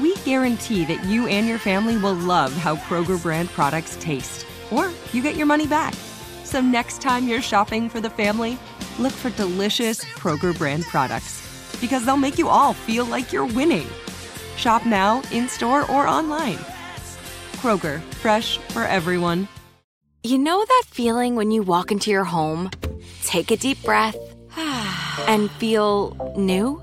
we guarantee that you and your family will love how Kroger brand products taste, or you get your money back. So next time you're shopping for the family, look for delicious Kroger brand products because they'll make you all feel like you're winning. Shop now, in store, or online. Kroger, fresh for everyone. You know that feeling when you walk into your home, take a deep breath, and feel new?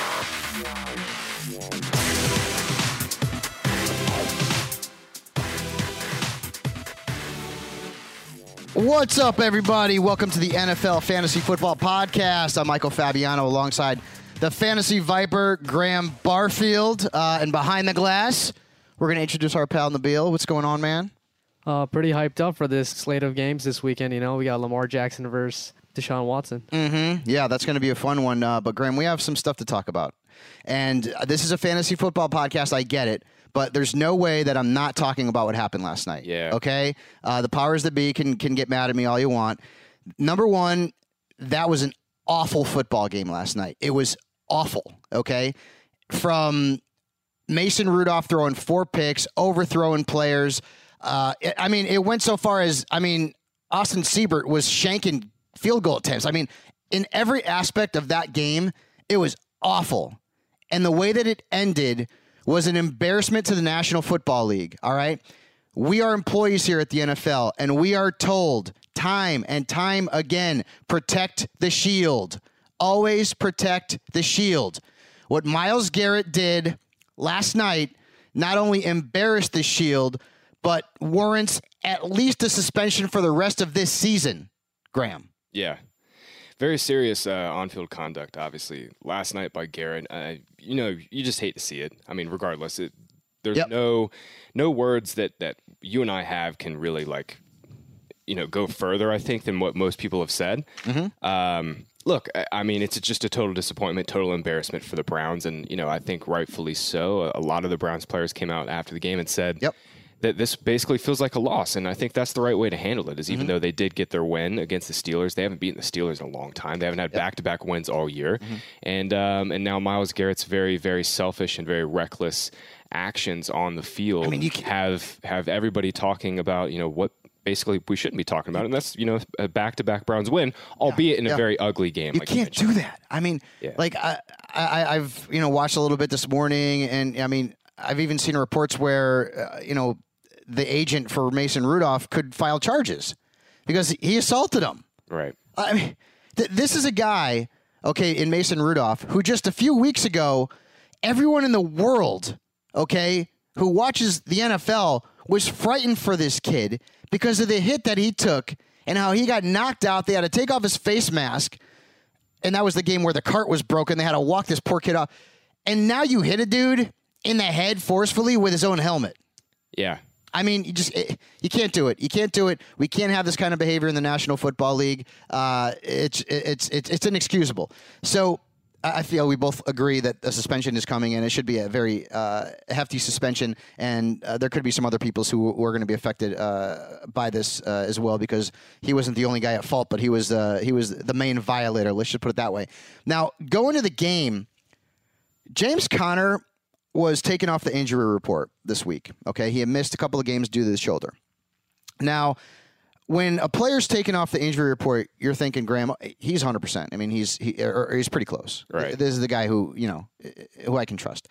What's up, everybody? Welcome to the NFL Fantasy Football Podcast. I'm Michael Fabiano alongside the Fantasy Viper, Graham Barfield. Uh, and behind the glass, we're going to introduce our pal Nabil. What's going on, man? Uh, pretty hyped up for this slate of games this weekend. You know, we got Lamar Jackson versus Deshaun Watson. Mm-hmm. Yeah, that's going to be a fun one. Uh, but, Graham, we have some stuff to talk about. And this is a fantasy football podcast. I get it. But there's no way that I'm not talking about what happened last night. Yeah. Okay. Uh, the powers that be can can get mad at me all you want. Number one, that was an awful football game last night. It was awful. Okay. From Mason Rudolph throwing four picks, overthrowing players. Uh, it- I mean, it went so far as I mean, Austin Seibert was shanking field goal attempts. I mean, in every aspect of that game, it was awful. And the way that it ended was an embarrassment to the National Football League. All right. We are employees here at the NFL, and we are told time and time again protect the shield. Always protect the shield. What Myles Garrett did last night not only embarrassed the shield, but warrants at least a suspension for the rest of this season, Graham. Yeah. Very serious uh, on-field conduct. Obviously, last night by Garrett. Uh, you know, you just hate to see it. I mean, regardless, it, there's Yep. no no words that that you and I have can really like, you know, go further. I think than what most people have said. Mm-hmm. Um, look, I, I mean, it's just a total disappointment, total embarrassment for the Browns, and you know, I think rightfully so. A, a lot of the Browns players came out after the game and said, Yep. That this basically feels like a loss, and I think that's the right way to handle it. Is Mm-hmm. even though they did get their win against the Steelers, they haven't beaten the Steelers in a long time. They haven't had back-to-back wins all year, Mm-hmm. and um, and now Myles Garrett's very very selfish and very reckless actions on the field I mean, you can- have have everybody talking about you know what basically we shouldn't be talking about, and that's you know a back-to-back Browns win, albeit in yeah. a very ugly game. You like can't mentioned. do that. I mean, Yeah. like I, I, I've you know watched a little bit this morning, and I mean, I've even seen reports where uh, you know the agent for Mason Rudolph could file charges because he assaulted him. right. I mean, th- this is a guy, okay, in Mason Rudolph, who just a few weeks ago, everyone in the world, okay, who watches the NFL was frightened for this kid because of the hit that he took and how he got knocked out. They had to take off his face mask. And that was the game where the cart was broken. They had to walk this poor kid off. And now you hit a dude in the head forcefully with his own helmet. Yeah. I mean, you just it, you can't do it. You can't do it. We can't have this kind of behavior in the National Football League. Uh, it's it's it's it's inexcusable. So I feel we both agree that a suspension is coming, and it should be a very uh, hefty suspension. And uh, there could be some other peoples who, are going to be affected uh, by this uh, as well, because he wasn't the only guy at fault, but he was he was the main violator. Let's just put it that way. Now, going to the game, James Conner was taken off the injury report this week. Okay, he had missed a couple of games due to the shoulder. Now, when a player's taken off the injury report, you're thinking, Graham, he's 100. percent I mean, he's he, he's pretty close. Right. This is the guy who you know who I can trust.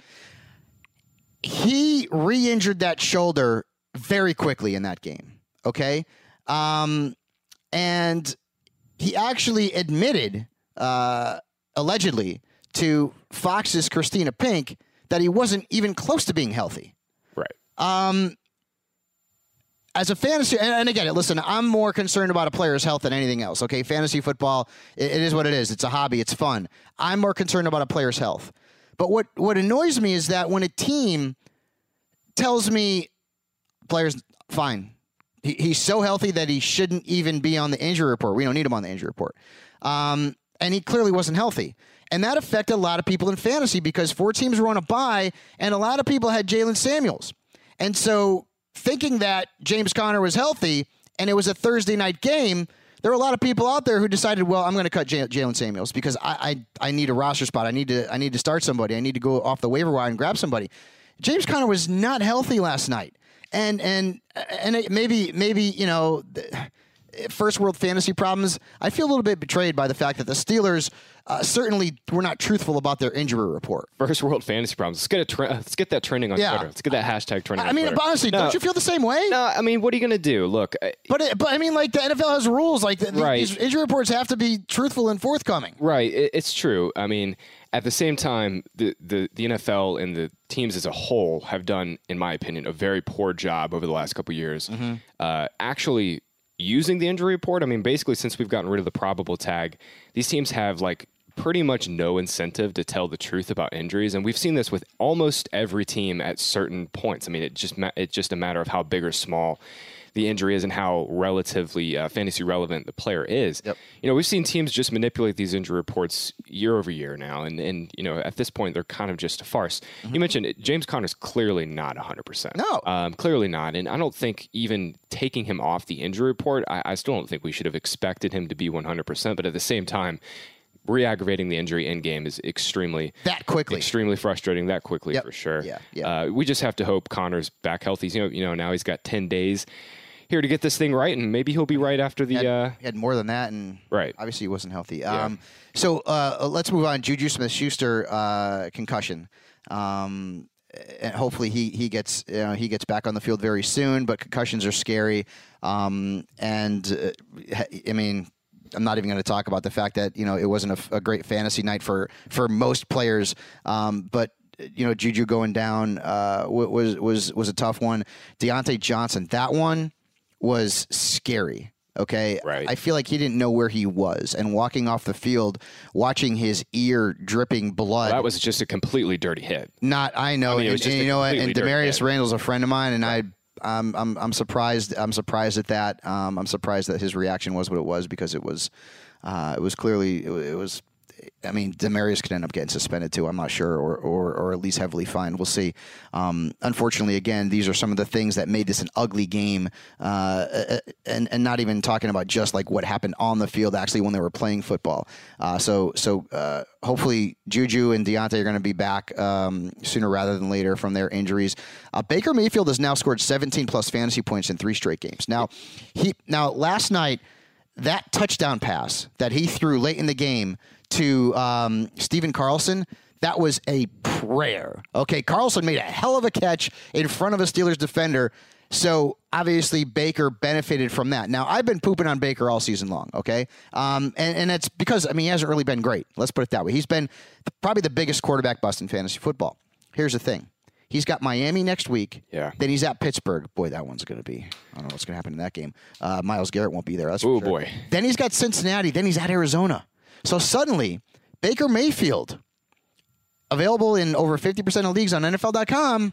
He re-injured that shoulder very quickly in that game. Okay, um, and he actually admitted, uh, allegedly, to Fox's Kristina Pink that he wasn't even close to being healthy. Right. Um, as a fantasy, and, again, listen, I'm more concerned about a player's health than anything else. Okay, fantasy football, it, it is what it is. It's a hobby. It's fun. I'm more concerned about a player's health. But what what annoys me is that when a team tells me players fine, he, he's so healthy that he shouldn't even be on the injury report. We don't need him on the injury report. Um, and he clearly wasn't healthy. And that affected a lot of people in fantasy because four teams were on a bye, and a lot of people had Jaylen Samuels. And so, thinking that James Conner was healthy and it was a Thursday night game, there were a lot of people out there who decided, well, I'm going to cut J- Jaylen Samuels because I, I I need a roster spot. I need to I need to start somebody. I need to go off the waiver wire and grab somebody. James Conner was not healthy last night, and and and it, maybe maybe you know. th- First world fantasy problems. I feel a little bit betrayed by the fact that the Steelers uh, certainly were not truthful about their injury report. First world fantasy problems. Let's get a tre- let's get that trending on Yeah. Twitter. Let's get that hashtag trending. I on mean, Twitter. honestly, no, don't you feel the same way? No, I mean, what are you gonna do? Look, I- But it, but I mean, like the NFL has rules. Like the, the- Right. these injury reports have to be truthful and forthcoming. Right, it, it's true. I mean, at the same time, the, the the NFL and the teams as a whole have done, in my opinion, a very poor job over the last couple years. Mm-hmm. Uh, actually, using the injury report. I mean, basically, since we've gotten rid of the probable tag, these teams have like pretty much no incentive to tell the truth about injuries, and we've seen this with almost every team at certain points. I mean, it just it's just a matter of how big or small the injury is and how relatively uh, fantasy relevant the player is. Yep. You know, we've seen teams just manipulate these injury reports year over year now, and and you know, at this point, they're kind of just a farce. You mentioned James Conner's clearly not 100. percent No. um, clearly not, and I don't think even taking him off the injury report, I, I still don't think we should have expected him to be 100. percent But at the same time. Re-aggravating the injury in game is extremely That quickly. extremely frustrating that quickly Yep. for sure. Yeah, yeah. Uh, we just have to hope Conner's back healthy. You know, you know now he's got ten days here to get this thing right, and maybe he'll be right after the. He had, uh, he had more than that, and Right. obviously he wasn't healthy. Um, so uh, let's move on. Juju Smith-Schuster uh, concussion. Um, and hopefully he he gets you know, he gets back on the field very soon. But concussions are scary. Um, and uh, I mean. I'm not even going to talk about the fact that you know it wasn't a, a great fantasy night for for most players, um, but you know Juju going down uh, was was was a tough one. Diontae Johnson, that one was scary. Okay, Right. I feel like he didn't know where he was, and walking off the field, watching his ear dripping blood. that was just a completely dirty hit. not. I know, I mean, it and, and you know what? And Damarious. Randall's a friend of mine, and I. I'm, I'm I'm surprised. I'm surprised at that. Um, I'm surprised that his reaction was what it was because it was, uh, it was clearly it, it was. I mean, Damarious could end up getting suspended too. I'm not sure, or or, or at least heavily fined. We'll see. Um, unfortunately, again, these are some of the things that made this an ugly game, uh, and and not even talking about just like what happened on the field, actually when they were playing football. Uh, so so uh, hopefully Juju and Diontae are going to be back um, sooner rather than later from their injuries. Uh, Baker Mayfield has now scored 17 plus fantasy points in three straight games. Now he now last night that touchdown pass that he threw late in the game to um, Stephen Carlson, that was a prayer. Okay, Carlson made a hell of a catch in front of a Steelers defender. So obviously Baker benefited from that. Now I've been pooping on Baker all season long. Okay, um, and and it's because I mean he hasn't really been great. Let's put it that way. He's been probably the biggest quarterback bust in fantasy football. Here's the thing. He's got Miami next week. Yeah. Then he's at Pittsburgh. Boy, that one's going to be. I don't know what's going to happen in that game. Uh, Myles Garrett won't be there. That's Oh sure. boy. Then he's got Cincinnati. Then he's at Arizona. So suddenly, Baker Mayfield, available in over 50% of leagues on NFL.com,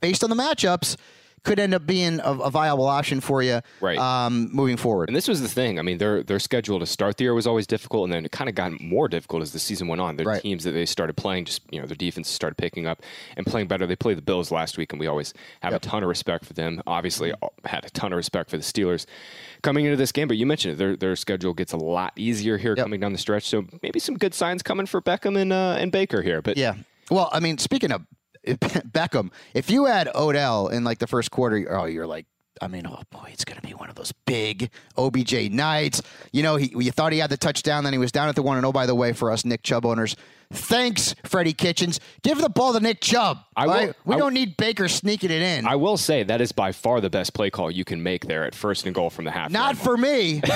based on the matchups, could end up being a, a viable option for you Right. um, moving forward. And this was the thing. I mean, their their schedule to start the year was always difficult, and then it kind of got more difficult as the season went on. Their Right. teams that they started playing, just you know, their defense started picking up and playing better. They played the Bills last week, and we always have a ton of respect for them. Obviously, had a ton of respect for the Steelers coming into this game. But you mentioned it; their their schedule gets a lot easier here coming down the stretch. So maybe some good signs coming for Beckham and uh, and Baker here. But Yeah. Well, I mean, speaking of Beckham, if you had Odell in like the first quarter, oh, you're like, I mean, oh boy, it's going to be one of those big OBJ nights. You know, he you thought he had the touchdown, then he was down at the one. And oh, by the way, for us Nick Chubb owners, thanks, Freddie Kitchens. Give the ball to Nick Chubb. I will- right? We I- don't need Baker sneaking it in. I will say that is by far the best play call you can make there at first and goal from the half. Not for me.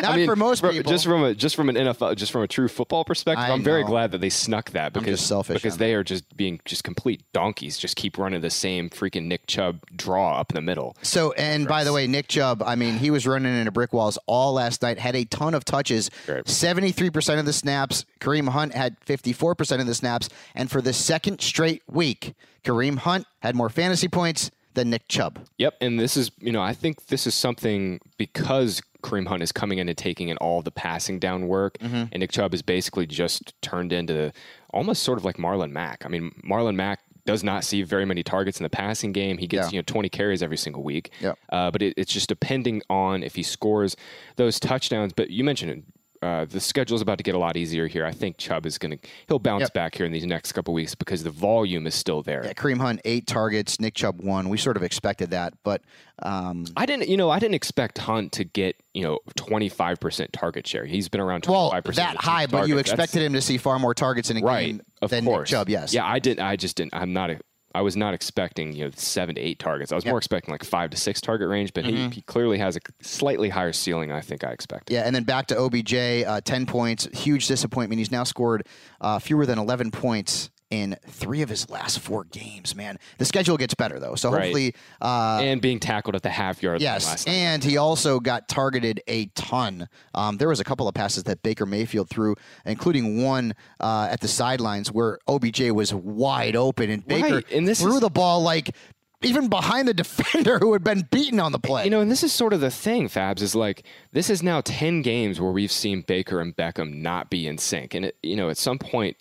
Not I mean, for most people. Just from a just from an NFL, just from a true football perspective, I I'm very glad that they snuck that because selfish because they are just being just complete donkeys. Just keep running the same freaking Nick Chubb draw up in the middle. So, and by the way, Nick Chubb, I mean, he was running into brick walls all last night, had a ton of touches, 73% of the snaps. Kareem Hunt had 54% of the snaps. And for the second straight week, Kareem Hunt had more fantasy points than Nick Chubb. Yep, and this is you know I think this is something because Kareem Hunt is coming in and taking in all the passing down work, Mm-hmm. and Nick Chubb is basically just turned into almost sort of like Marlon Mack. I mean, Marlon Mack does not see very many targets in the passing game. He gets Yeah. you know 20 carries every single week. Yep. Uh, but it, it's just depending on if he scores those touchdowns. But you mentioned it. Uh, the schedule is about to get a lot easier here. I think Chubb is going to he'll bounce Yep. back here in these next couple weeks because the volume is still there. Yeah, Kareem Hunt, eight targets. Nick Chubb, one. We sort of expected that. But um, I didn't, you know, I didn't expect Hunt to get, you know, 25% target share. He's been around 25% well, that team's high, but you targets. That's- expected him to see far more targets in a right, game of than course. Nick Chubb, yes. Yeah, I didn't, I just didn't, I'm not, a, I was not expecting, you know, seven to eight targets. I was more expecting like five to six target range, but Mm-hmm. he, he clearly has a slightly higher ceiling I think I expected. Yeah, and then back to OBJ, uh, 10 points. Huge disappointment. He's now scored uh, fewer than 11 points in three of his last four games, man. The schedule gets better, though. So Right. hopefully. Uh, and being tackled at the half yard line Yes, and he also got targeted a ton. Um, there was a couple of passes that Baker Mayfield threw, including one uh, at the sidelines where OBJ was wide open, and Baker Right, and threw is- the ball like even behind the defender who had been beaten on the play. You know, and this is sort of the thing, Fabs, is like this is now 10 games where we've seen Baker and Beckham not be in sync. And, it, you know, at some point,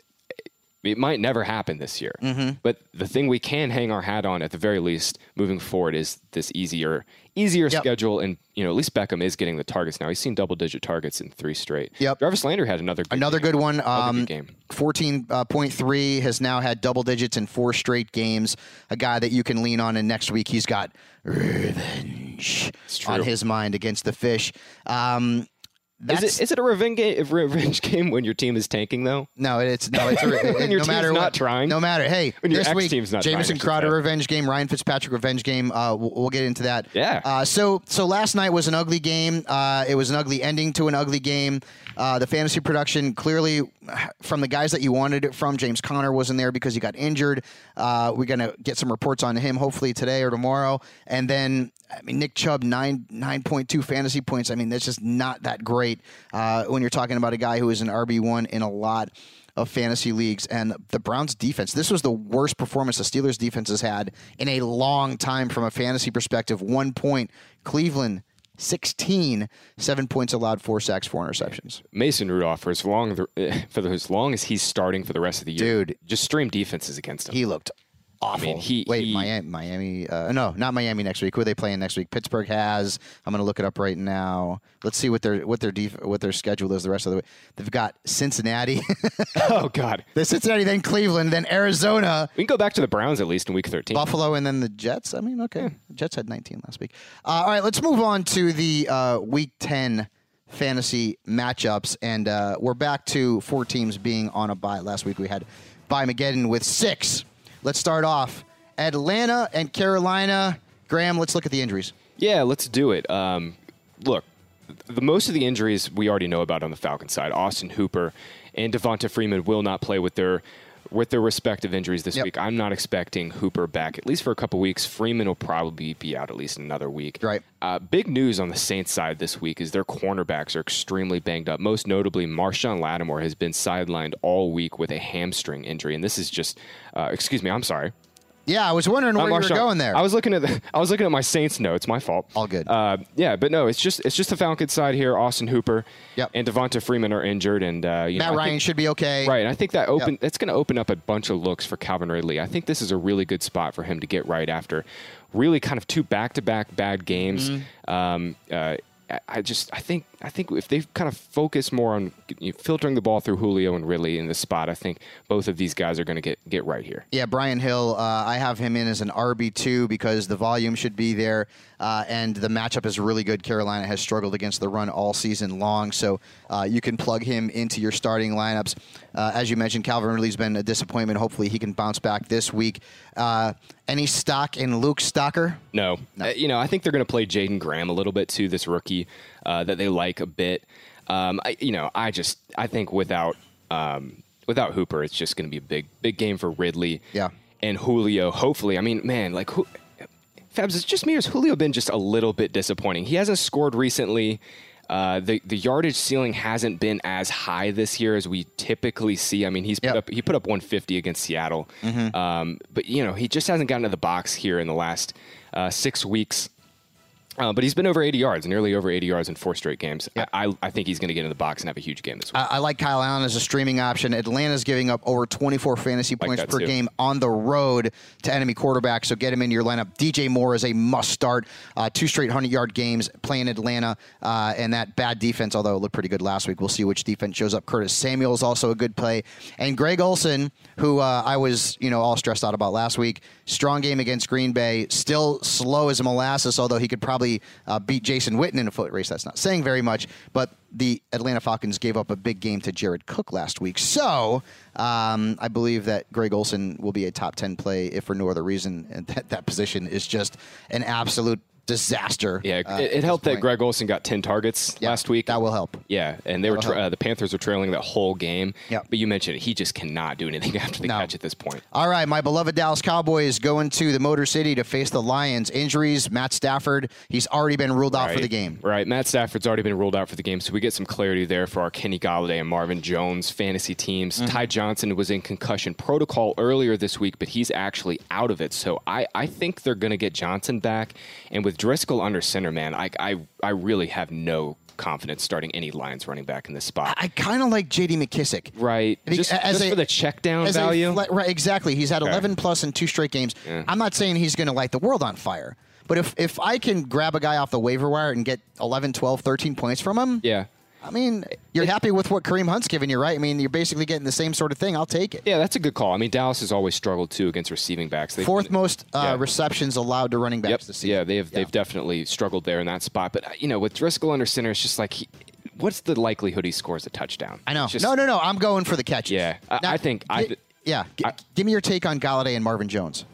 it might never happen this year. Mm-hmm. But the thing we can hang our hat on at the very least moving forward is this easier easier Yep. schedule. And, you know, at least Beckham is getting the targets now. He's seen double digit targets in three straight. Yep. Jarvis Landry had another good Another game. good one. Another Um, good game. 14.3 has now had double digits in four straight games. A guy that you can lean on, and next week he's got revenge on his mind against the fish. Um, that's, Is it, is it a revenge game, revenge game when your team is tanking, though? No, it's no, it's a, it- When your no team's matter not what, trying? No matter, hey, When your this week, ex-team's not Jamison should Crowder revenge game, Ryan Fitzpatrick revenge game. Uh, we'll, we'll get into that. Yeah. Uh, so, so last night was an ugly game. Uh, it was an ugly ending to an ugly game. Uh, the fantasy production clearly from the guys that you wanted it from. James Conner wasn't there because he got injured. Uh, we're gonna get some reports on him hopefully today or tomorrow, and then. I mean, Nick Chubb nine nine point two fantasy points. I mean, that's just not that great uh, when you're talking about a guy who is an RB one in a lot of fantasy leagues. And the Browns defense, this was the worst performance the Steelers defense has had in a long time from a fantasy perspective. One point, Cleveland. 16, seven points allowed, four sacks, four interceptions. Mason Rudolph for as long for as long as he's starting for the rest of the year. Dude. just stream defenses against him. He looked awful. mean, he- Wait, he- Miami, Miami, uh, no, not Miami next week. Who are they playing next week? Pittsburgh has. I'm going to look it up right now. Let's see what their what their def- what their schedule is the rest of the week. They've got Cincinnati, oh God, the Cincinnati, then Cleveland, then Arizona, we can go back to the Browns at least in Week 13. Buffalo, and then the Jets. I mean, okay, Jets had 19 last week. Uh, all right, let's move on to the uh, Week 10 fantasy matchups, and uh, we're back to four teams being on a bye. Last week we had bye Mageddon with six. Let's start off Atlanta and Carolina. Graham, let's look at the injuries. Yeah, let's do it. Um, look, the most of the injuries we already know about on the Falcons side. Austin Hooper and Devonta Freeman will not play with their with their respective injuries this Yep. week. I'm not expecting Hooper back at least for a couple weeks. Freeman will probably be out at least another week. Right. Uh, big news on the Saints side this week is their cornerbacks are extremely banged up. Most notably, Marshon Lattimore has been sidelined all week with a hamstring injury, and this is just, uh, excuse me, I'm sorry. Yeah, I was wondering where Uh, you were going there. I was looking at the, I was looking at my Saints notes. My fault. All good. Uh, yeah, but no, it's just it's just the Falcons side here. Austin Hooper Yep. and Devonta Freeman are injured, and uh, you Matt know, Ryan think- should be okay. Right, and I think that open that's going to open up a bunch of looks for Calvin Ridley. I think this is a really good spot for him to get right after really kind of two back-to-back bad games. Mm-hmm. Um, uh, I- just I think I think if they kind of focus more on you know, filtering the ball through Julio and Ridley in the spot, I think both of these guys are going to get get right here. Yeah, Brian Hill, uh, I have him in as an RB2 because the volume should be there uh, and the matchup is really good. Carolina has struggled against the run all season long, so uh, you can plug him into your starting lineups. Uh, as you mentioned, Calvin Ridley's been a disappointment. Hopefully, he can bounce back this week. Uh, any stock in Luke Stocker? No, Uh, you know I think they're going to play Jaeden Graham a little bit too. This rookie uh, that they like a bit. Um, I, you know, I just I think without um, without Hooper, it's just going to be a big big game for Ridley. Yeah. and Julio. Hopefully, I mean, man, like who, Fabs, it's just me or has Julio been just a little bit disappointing? He hasn't scored recently. Uh, the the yardage ceiling hasn't been as high this year as we typically see. I mean, he's put Yep. up he put up 150 against Seattle, um, but you know he just hasn't gotten to the box here in the last uh, six weeks. Uh, but he's been over 80 yards, nearly over 80 yards in four straight games. I, I, I think he's going to get in the box and have a huge game this week. I, I like Kyle Allen as a streaming option. Atlanta's giving up over 24 fantasy Like points per too. game on the road to enemy quarterbacks, so get him in your lineup. DJ Moore is a must start. Uh, two straight 100 yard games playing Atlanta, uh, and that bad defense, although it looked pretty good last week. We'll see which defense shows up. Curtis Samuel is also a good play. And Greg Olsen, who uh, I was you know all stressed out about last week, strong game against Green Bay, still slow as molasses, although he could probably uh, beat Jason Witten in a foot race. That's not saying very much, but the Atlanta Falcons gave up a big game to Jared Cook last week. So um, I believe that Greg Olsen will be a top 10 play, if for no other reason. And that, that position is just an absolute disaster. yeah, uh, it, it helped that. Greg Olsen got 10 targets Yeah, last week. That will help. Yeah, and they were That'll tra- uh, the Panthers were trailing that whole game. Yeah. But you mentioned it, he just cannot do anything after the No. catch at this point. All right, my beloved Dallas Cowboys going to the Motor City to face the Lions. Injuries, Matt Stafford, he's already been ruled out for the game. Right. Matt Stafford's already been ruled out for the game, so we get some clarity there for our Kenny Golladay and Marvin Jones fantasy teams. Mm-hmm. Ty Johnson was in concussion protocol earlier this week, but he's actually out of it. So I, I think they're going to get Johnson back. And with Driskel under center, man, I, I, I really have no confidence starting any Lions running back in this spot. I kind of like J.D. McKissic. right. Just, as just a- for the check down As a value. right, exactly. He's had Okay. 11 plus in two straight games. I'm not saying he's going to light the world on fire, but if if I can grab a guy off the waiver wire and get 11, 12, 13 points from him, yeah. I mean, you're happy with what Kareem Hunt's giving you, right? I mean, you're basically getting the same sort of thing. I'll take it. Yeah, that's a good call. I mean, Dallas has always struggled too against receiving backs. They've Fourth most uh, Yeah. receptions allowed to running backs Yep. this season. Yeah, they've they've definitely struggled there in that spot. But uh, you know, with Driskel under center, it's just like, he, what's the likelihood he scores a touchdown? I know. Just- no, no, no. I'm going for the catches. Yeah, I- I think- I yeah. G- I- give me your take on Golladay and Marvin Jones.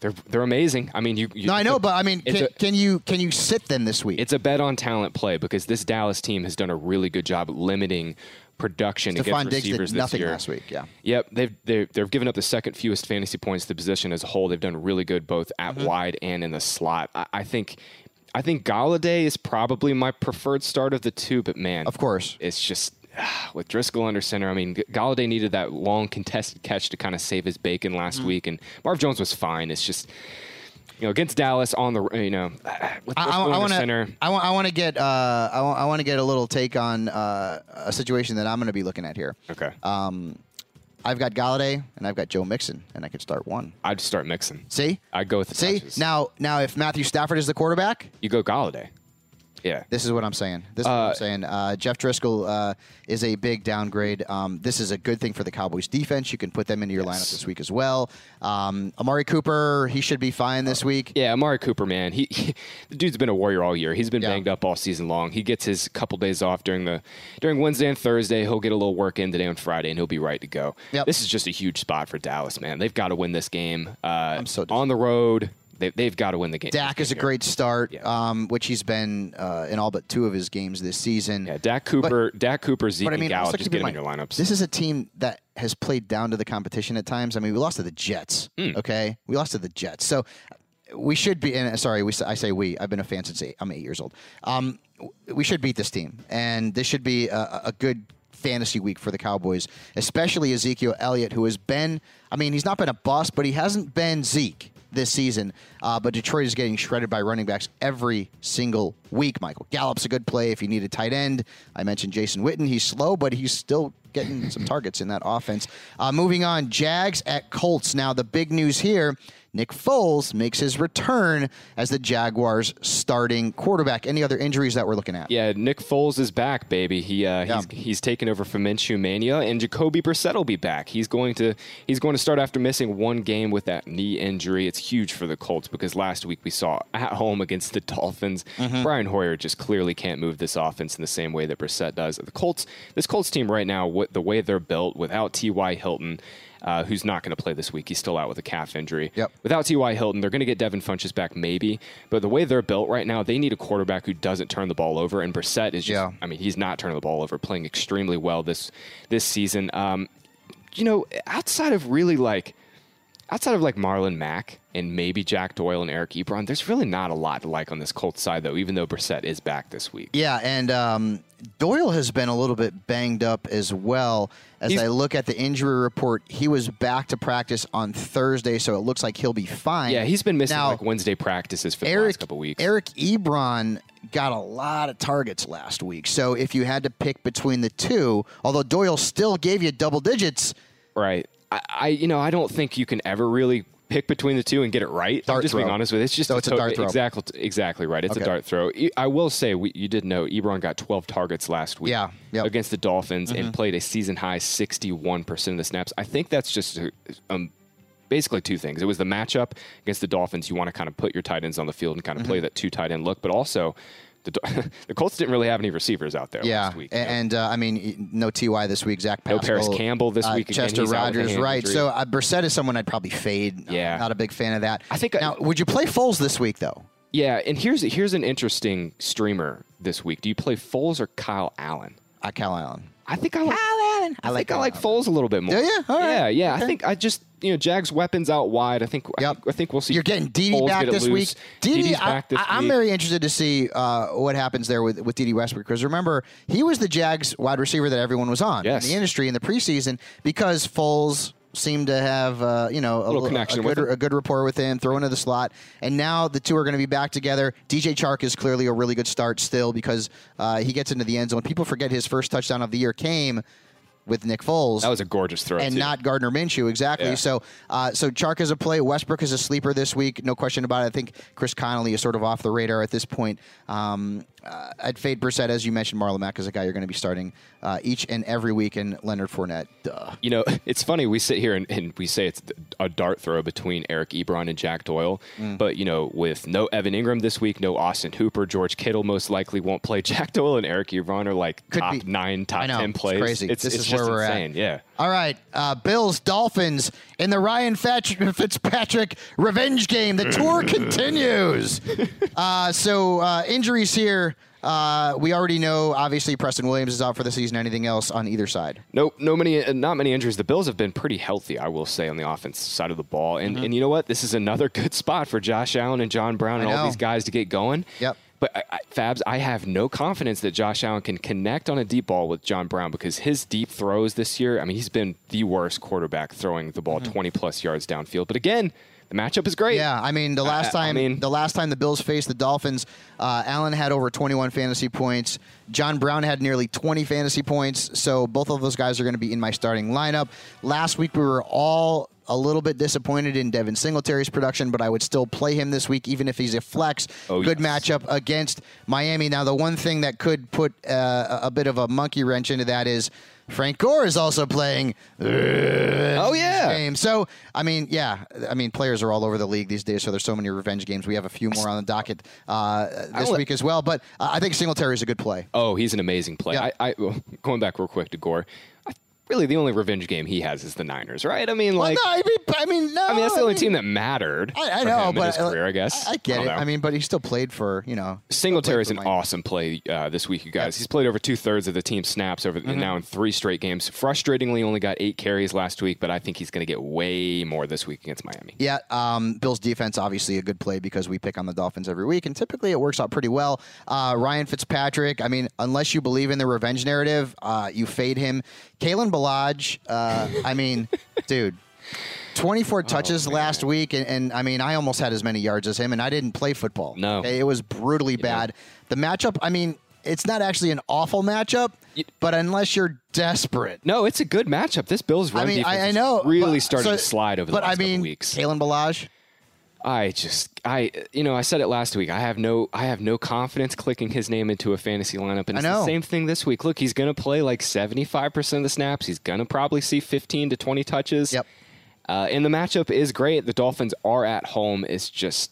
They're they're amazing. I mean, you. you No, I know, but I mean, can, a- can you can you sit them this week? It's a bet on talent play because this Dallas team has done a really good job limiting production Stefon against Diggs did receivers this nothing year. last week, yeah. Yep, they've they've they've given up the second fewest fantasy points to the position as a whole. They've done really good both at Mm-hmm. wide and in the slot. I, I think. I think Golladay is probably my preferred start of the two, but man, Of course. it's just with Driskel under center. I mean, Golladay needed that long contested catch to kind of save his bacon last Mm. week, and Marv Jones was fine. It's just you know against Dallas on the you know with I, under want to. center. I want. I want to get. Uh, I want. I want to get a little take on uh, a situation that I'm going to be looking at here. Okay, Um, I've got Golladay and I've got Joe Mixon, and I could start one. I'd start Mixon. See. I'd go with the See touches. now. Now, if Matthew Stafford is the quarterback, you go Golladay. Yeah. This is what I'm saying. This is what I'm saying. Uh, Jeff Driskel uh, is a big downgrade. Um, this is a good thing for the Cowboys defense. You can put them into your lineup this week as well. Um, Amari Cooper, he should be fine this week. Yeah, Amari Cooper, man, he, he the dude's been a warrior all year. He's been Yeah. banged up all season long. He gets his couple days off during the during Wednesday and Thursday. He'll get a little work in today on Friday, and he'll be right to go. Yep. This is just a huge spot for Dallas, man. They've got to win this game. Uh, I'm so on the road. They, they've got to win the game. Dak is a here. great start, Yeah. um, which he's been uh, in all but two of his games this season. Yeah, Dak Cooper, Dak Cooper, Zeke, I mean, Gallup. Just get in in your lineups. This is a team that has played down to the competition at times. I mean, we lost to the Jets. Hmm. Okay, we lost to the Jets, so we should be. And sorry, we, I say we. I've been a fan since eight, I'm eight years old. Um, we should beat this team, and this should be a, a good fantasy week for the Cowboys, especially Ezekiel Elliott, who has been, I mean, he's not been a bust, but he hasn't been Zeke this season. Uh, but Detroit is getting shredded by running backs every single week. Michael Gallup's a good play if you need a tight end. I mentioned Jason Witten. He's slow, but he's still getting some targets in that offense. Uh, moving on, Jags at Colts. Now, the big news here Nick Foles makes his return as the Jaguars' starting quarterback. Any other injuries that we're looking at? Yeah, Nick Foles is back, baby. He uh, Yeah. he's he's taken over from Minshew mania, and Jacoby Brissett will be back. He's going to he's going to start after missing one game with that knee injury. It's huge for the Colts because last week we saw at home against the Dolphins, Brian Hoyer just clearly can't move this offense in the same way that Brissett does. The Colts, this Colts team right now, what the way they're built without T.Y. Hilton. Uh, who's not going to play this week? He's still out with a calf injury. Yep. Without T.Y. Hilton, they're going to get Devin Funchess back, maybe. But the way they're built right now, they need a quarterback who doesn't turn the ball over. And Brissett is just, Yeah. I mean, he's not turning the ball over, playing extremely well this this season. Um, you know, outside of really like, outside of like Marlon Mack and maybe Jack Doyle and Eric Ebron, there's really not a lot to like on this Colts side, though, even though Brissett is back this week. Yeah, and um, Doyle has been a little bit banged up as well. As He's- I look at the injury report, he was back to practice on Thursday, so it looks like he'll be fine. Yeah, he's been missing Now, like Wednesday practices for the last couple weeks. Eric Ebron got a lot of targets last week. So if you had to pick between the two, although Doyle still gave you double digits, Right. I, I you know, I don't think you can ever really pick between the two and get it right. Dart I'm just being honest with you. It's just So it's a dart throw. Exactly, exactly right. It's Okay. a dart throw. I will say, we, you did know Ebron got 12 targets last week Yeah, yep. Mm-hmm. against the Dolphins and played a season high 61% of the snaps. I think that's just a, um, basically two things. It was the matchup against the Dolphins. You want to kind of put your tight ends on the field and kind of Mm-hmm. play that two tight end look, but also. The, the Colts didn't really have any receivers out there yeah. last week. a- And, uh, I mean, no Ty this week. Zach No Parris Campbell this uh, week. Again, Chester he's out with a Rogers, right? injury. So uh, Brissett is someone I'd probably fade. Yeah. not a big fan of that. I think I- now, would you play Foles this week though? Yeah, and here's here's an interesting streamer this week. Do you play Foles or Kyle Allen? Uh, Cal Allen. I think I like Kyle Allen. I, think I like Foles a little bit more. Do you? All right. Yeah, yeah. Okay. I think I just you know Jags weapons out wide. I think I, Yep. think, I think we'll see. You're getting Dede back get it this loose. week. Dede, I, back this I- I'm very interested to see uh, what happens there with with Dede Westbrook because remember he was the Jags wide receiver that everyone was on Yes. in the industry in the preseason because Foles seemed to have uh, you know a, Little connection a good, a good rapport with him, throw into the slot, and now the two are going to be back together. DJ Chark is clearly a really good start still because uh, he gets into the end zone. People forget his first touchdown of the year came with Nick Foles That was a gorgeous throw. and too. not Gardner Minshew exactly. Yeah. So, uh, so Chark is a play. Westbrook is a sleeper this week, no question about it. I think Chris Conley is sort of off the radar at this point. Um, uh, I'd fade Brissett as you mentioned. Marlon Mack is a guy you're going to be starting uh, each and every week, and Leonard Fournette. Duh. You know, it's funny. We sit here and, and we say it's a dart throw between Eric Ebron and Jack Doyle. Mm. But, you know, with no Evan Engram this week, no Austin Hooper, George Kittle most likely won't play. Jack Doyle and Eric Ebron are like Could top be- nine, top know, 10 it's plays. crazy. It's, This it's is just where we're at. Yeah. All right, uh, Bills Dolphins in the Ryan Fitz- Fitzpatrick revenge game. The tour continues. Uh, so uh, injuries here. Uh, we already know. Obviously, Preston Williams is out for the season. Anything else on either side? No, no many, uh, not many injuries. The Bills have been pretty healthy, I will say, on the offense side of the ball. And Mm-hmm. and you know what? This is another good spot for Josh Allen and John Brown and all these guys to get going. Yep. But I, I, Fabs, I have no confidence that Josh Allen can connect on a deep ball with John Brown because his deep throws this year. I mean, he's been the worst quarterback throwing the ball 20 plus yards downfield. But again, the matchup is great. Mm-hmm. Yeah, I mean the last I- I time mean- the last time the Bills faced the Dolphins, uh, Allen had over 21 fantasy points. John Brown had nearly 20 fantasy points. So both of those guys are going to be in my starting lineup. Last week we were all a little bit disappointed in Devin Singletary's production, but I would still play him this week, even if he's a flex. Oh, Good yes. matchup against Miami. Now the one thing that could put uh, a bit of a monkey wrench into that is. Frank Gore is also playing Oh, yeah. game. So, I mean, yeah, I mean, players are all over the league these days. So there's so many revenge games. We have a few more on the docket uh, this week as well. But uh, I think Singletary is a good play. Oh, he's an amazing play. Yeah. I, I going back real quick to Gore. I, really the only revenge game he has is the Niners, right? I mean, like, well, no, I mean, I mean, no. I mean, that's the only mean, team that mattered. I, I know, but his uh, career, I guess. I, I get it. know. I mean, but he still played for you know. Singletary is an awesome play uh, this week, you guys. He's played over two thirds of the team snaps over Mm-hmm. now in three straight games. Frustratingly, only got eight carries last week, but I think he's going to get way more this week against Miami. Yeah, um, Bills defense obviously a good play because we pick on the Dolphins every week, and typically it works out pretty well. Uh, Ryan Fitzpatrick, I mean, unless you believe in the revenge narrative, uh, you fade him. Kalen Ballage, uh, I mean, dude. 24 touches last week, and, and I mean, I almost had as many yards as him, and I didn't play football. No. Okay, it was brutally bad. The matchup, I mean, it's not actually an awful matchup, but unless you're desperate, No, it's a good matchup. This Bills run I mean, defense I, I know really but- started so- to slide over the but last I mean, couple weeks. Kalen Ballage, I just, I, you know, I said it last week. I have no, I have no confidence clicking his name into a fantasy lineup, and I it's know. the same thing this week. Look, he's going to play like seventy-five percent of the snaps. He's going to probably see fifteen to twenty touches. Yep. Uh, and the matchup is great. The Dolphins are at home. It's just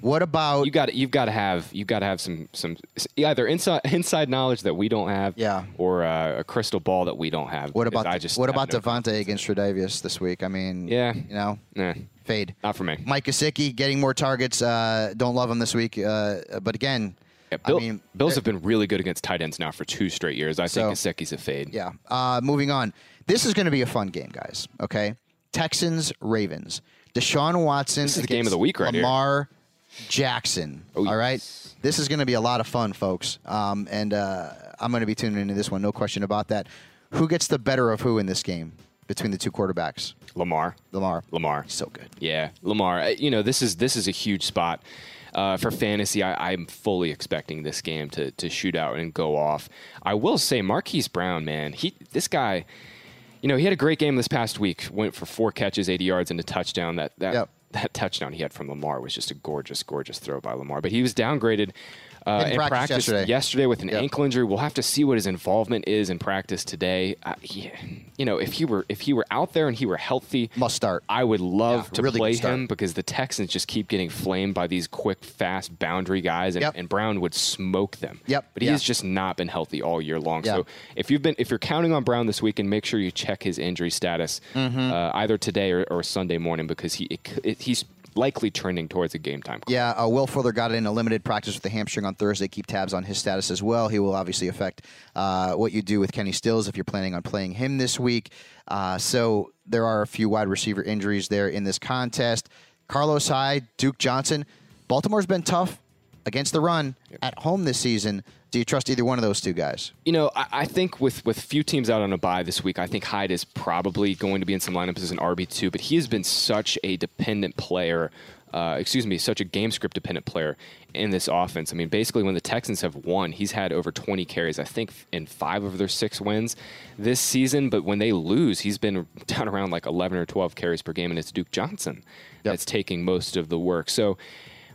what about you got, you've got to have, you've got to have some, some either inside inside knowledge that we don't have, Yeah. or uh, a crystal ball that we don't have. What about I just what about no Devontae against Tre'Davious this week? I mean, Yeah. you know, Nah, fade. not for me. Mike Gesicki getting more targets. Uh, don't love him this week, uh, but again, Yeah, Bill, I mean, Bills have been really good against tight ends now for two straight years. I think So- Gesicki's a fade. yeah. Uh, moving on. This is going to be a fun game, guys. Okay, Texans Ravens. Deshaun Watson. This is the game of the week right here. Lamar Jackson. Oh, all right. This is going to be a lot of fun, folks. Um, and uh, I'm going to be tuning into this one. No question about that. Who gets the better of who in this game between the two quarterbacks? Lamar. Lamar. Lamar. So good. Yeah, Lamar. uh, You know, this is this is a huge spot uh, for fantasy. I, I'm fully expecting this game to to shoot out and go off. I will say, Marquise Brown, man, he this guy. You know, he had a great game this past week. Went for four catches, 80 yards, and a touchdown. That that Yep. that touchdown he had from Lamar was just a gorgeous, gorgeous throw by Lamar. But he was downgraded. Uh, In in practice practice, yesterday. with an Yep. ankle injury. We'll have to see what his involvement is in practice today. Uh, he, you know, if he were if he were out there and he were healthy, Must start. I would love Yeah, to really play him because the Texans just keep getting flamed by these quick, fast boundary guys, and, Yep. and Brown would smoke them. Yep, But yeah. he's just not been healthy all year long. Yeah. So if you've been if you're counting on Brown this weekend, make sure you check his injury status Mm-hmm. uh, either today or, or Sunday morning because he it, it, he's likely trending towards a game time. Yeah, uh, Will Fuller got in a limited practice with the hamstring on Thursday. Keep tabs on his status as well. He will obviously affect uh, what you do with Kenny Stills if you're planning on playing him this week. Uh, so there are a few wide receiver injuries there in this contest. Carlos Hyde, Duke Johnson. Baltimore's been tough against the run at home this season. Do you trust either one of those two guys? You know, I, I think with with few teams out on a bye this week, I think Hyde is probably going to be in some lineups as an RB two, but he has been such a dependent player. Uh, excuse me, such a game script dependent player in this offense. I mean, basically, when the Texans have won, he's had over 20 carries, I think, in five of their six wins this season. But when they lose, he's been down around like 11 or 12 carries per game, and it's Duke Johnson that's taking most of the work. So,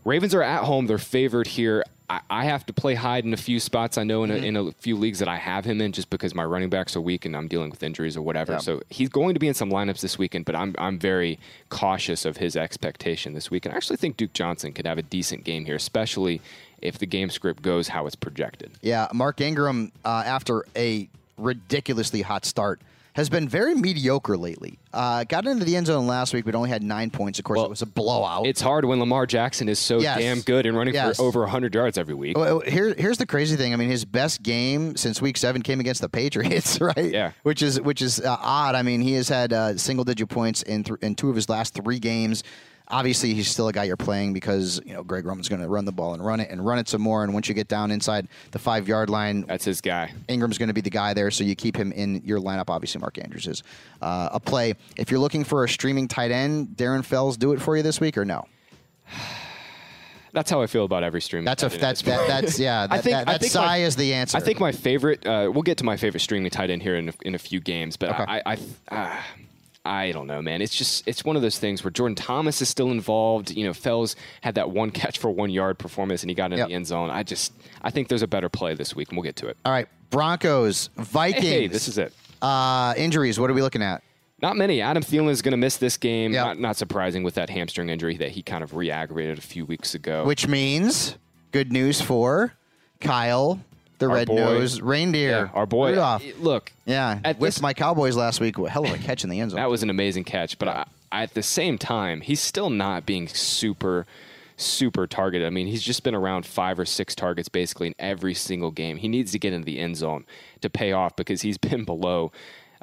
Ravens are at home. They're favored here. I, I have to play Hyde in a few spots. I know in a, in a few leagues that I have him in just because my running backs are weak and I'm dealing with injuries or whatever. So he's going to be in some lineups this weekend, but I'm, I'm very cautious of his expectation this week. And I actually think Duke Johnson could have a decent game here, especially if the game script goes how it's projected. Yeah, Mark Ingram, uh, after a ridiculously hot start, has been very mediocre lately. Uh, got into the end zone last week, but only had nine points. Of course, Well, it was a blowout. It's hard when Lamar Jackson is so Yes. damn good and running Yes. for over 100 yards every week. Well, here, here's the crazy thing. I mean, his best game since Week Seven came against the Patriots, right? Yeah. Which is which is uh, odd. I mean, he has had uh, single digit points in th- in two of his last three games. Obviously, he's still a guy you're playing because you know Greg Roman's going to run the ball and run it and run it some more. And once you get down inside the five yard line, That's his guy. Ingram's going to be the guy there, so you keep him in your lineup. Obviously, Mark Andrews is uh, a play. If you're looking for a streaming tight end, Darren Fells do it for you this week or no? That's how I feel about every stream. That's a that's that, that's yeah. That, I think that, I think my- is the answer. I think my favorite. Uh, we'll get to my favorite streaming tight end here in a, in a few games, but Okay. I I, uh, I don't know, man. It's just it's one of those things where Jordan Thomas is still involved. You know, Fells had that one catch for one yard performance, and he got in Yep. the end zone. I just I think there's a better play this week, and we'll get to it. All right, Broncos, Vikings. Hey, this is it. Uh, injuries. What are we looking at? Not many. Adam Thielen is going to miss this game. Yep. Not, not surprising with that hamstring injury that he kind of re-aggravated a few weeks ago. Which means good news for Kyle the Our red boy- nosed reindeer. Yeah, our boy. Rudolph. Look, Yeah, At with this- my Cowboys last week. Hell of a catch in the end zone. That was an amazing catch, but I, at the same time, he's still not being super, super targeted. I mean, he's just been around five or six targets basically in every single game. He needs to get into the end zone to pay off because he's been below.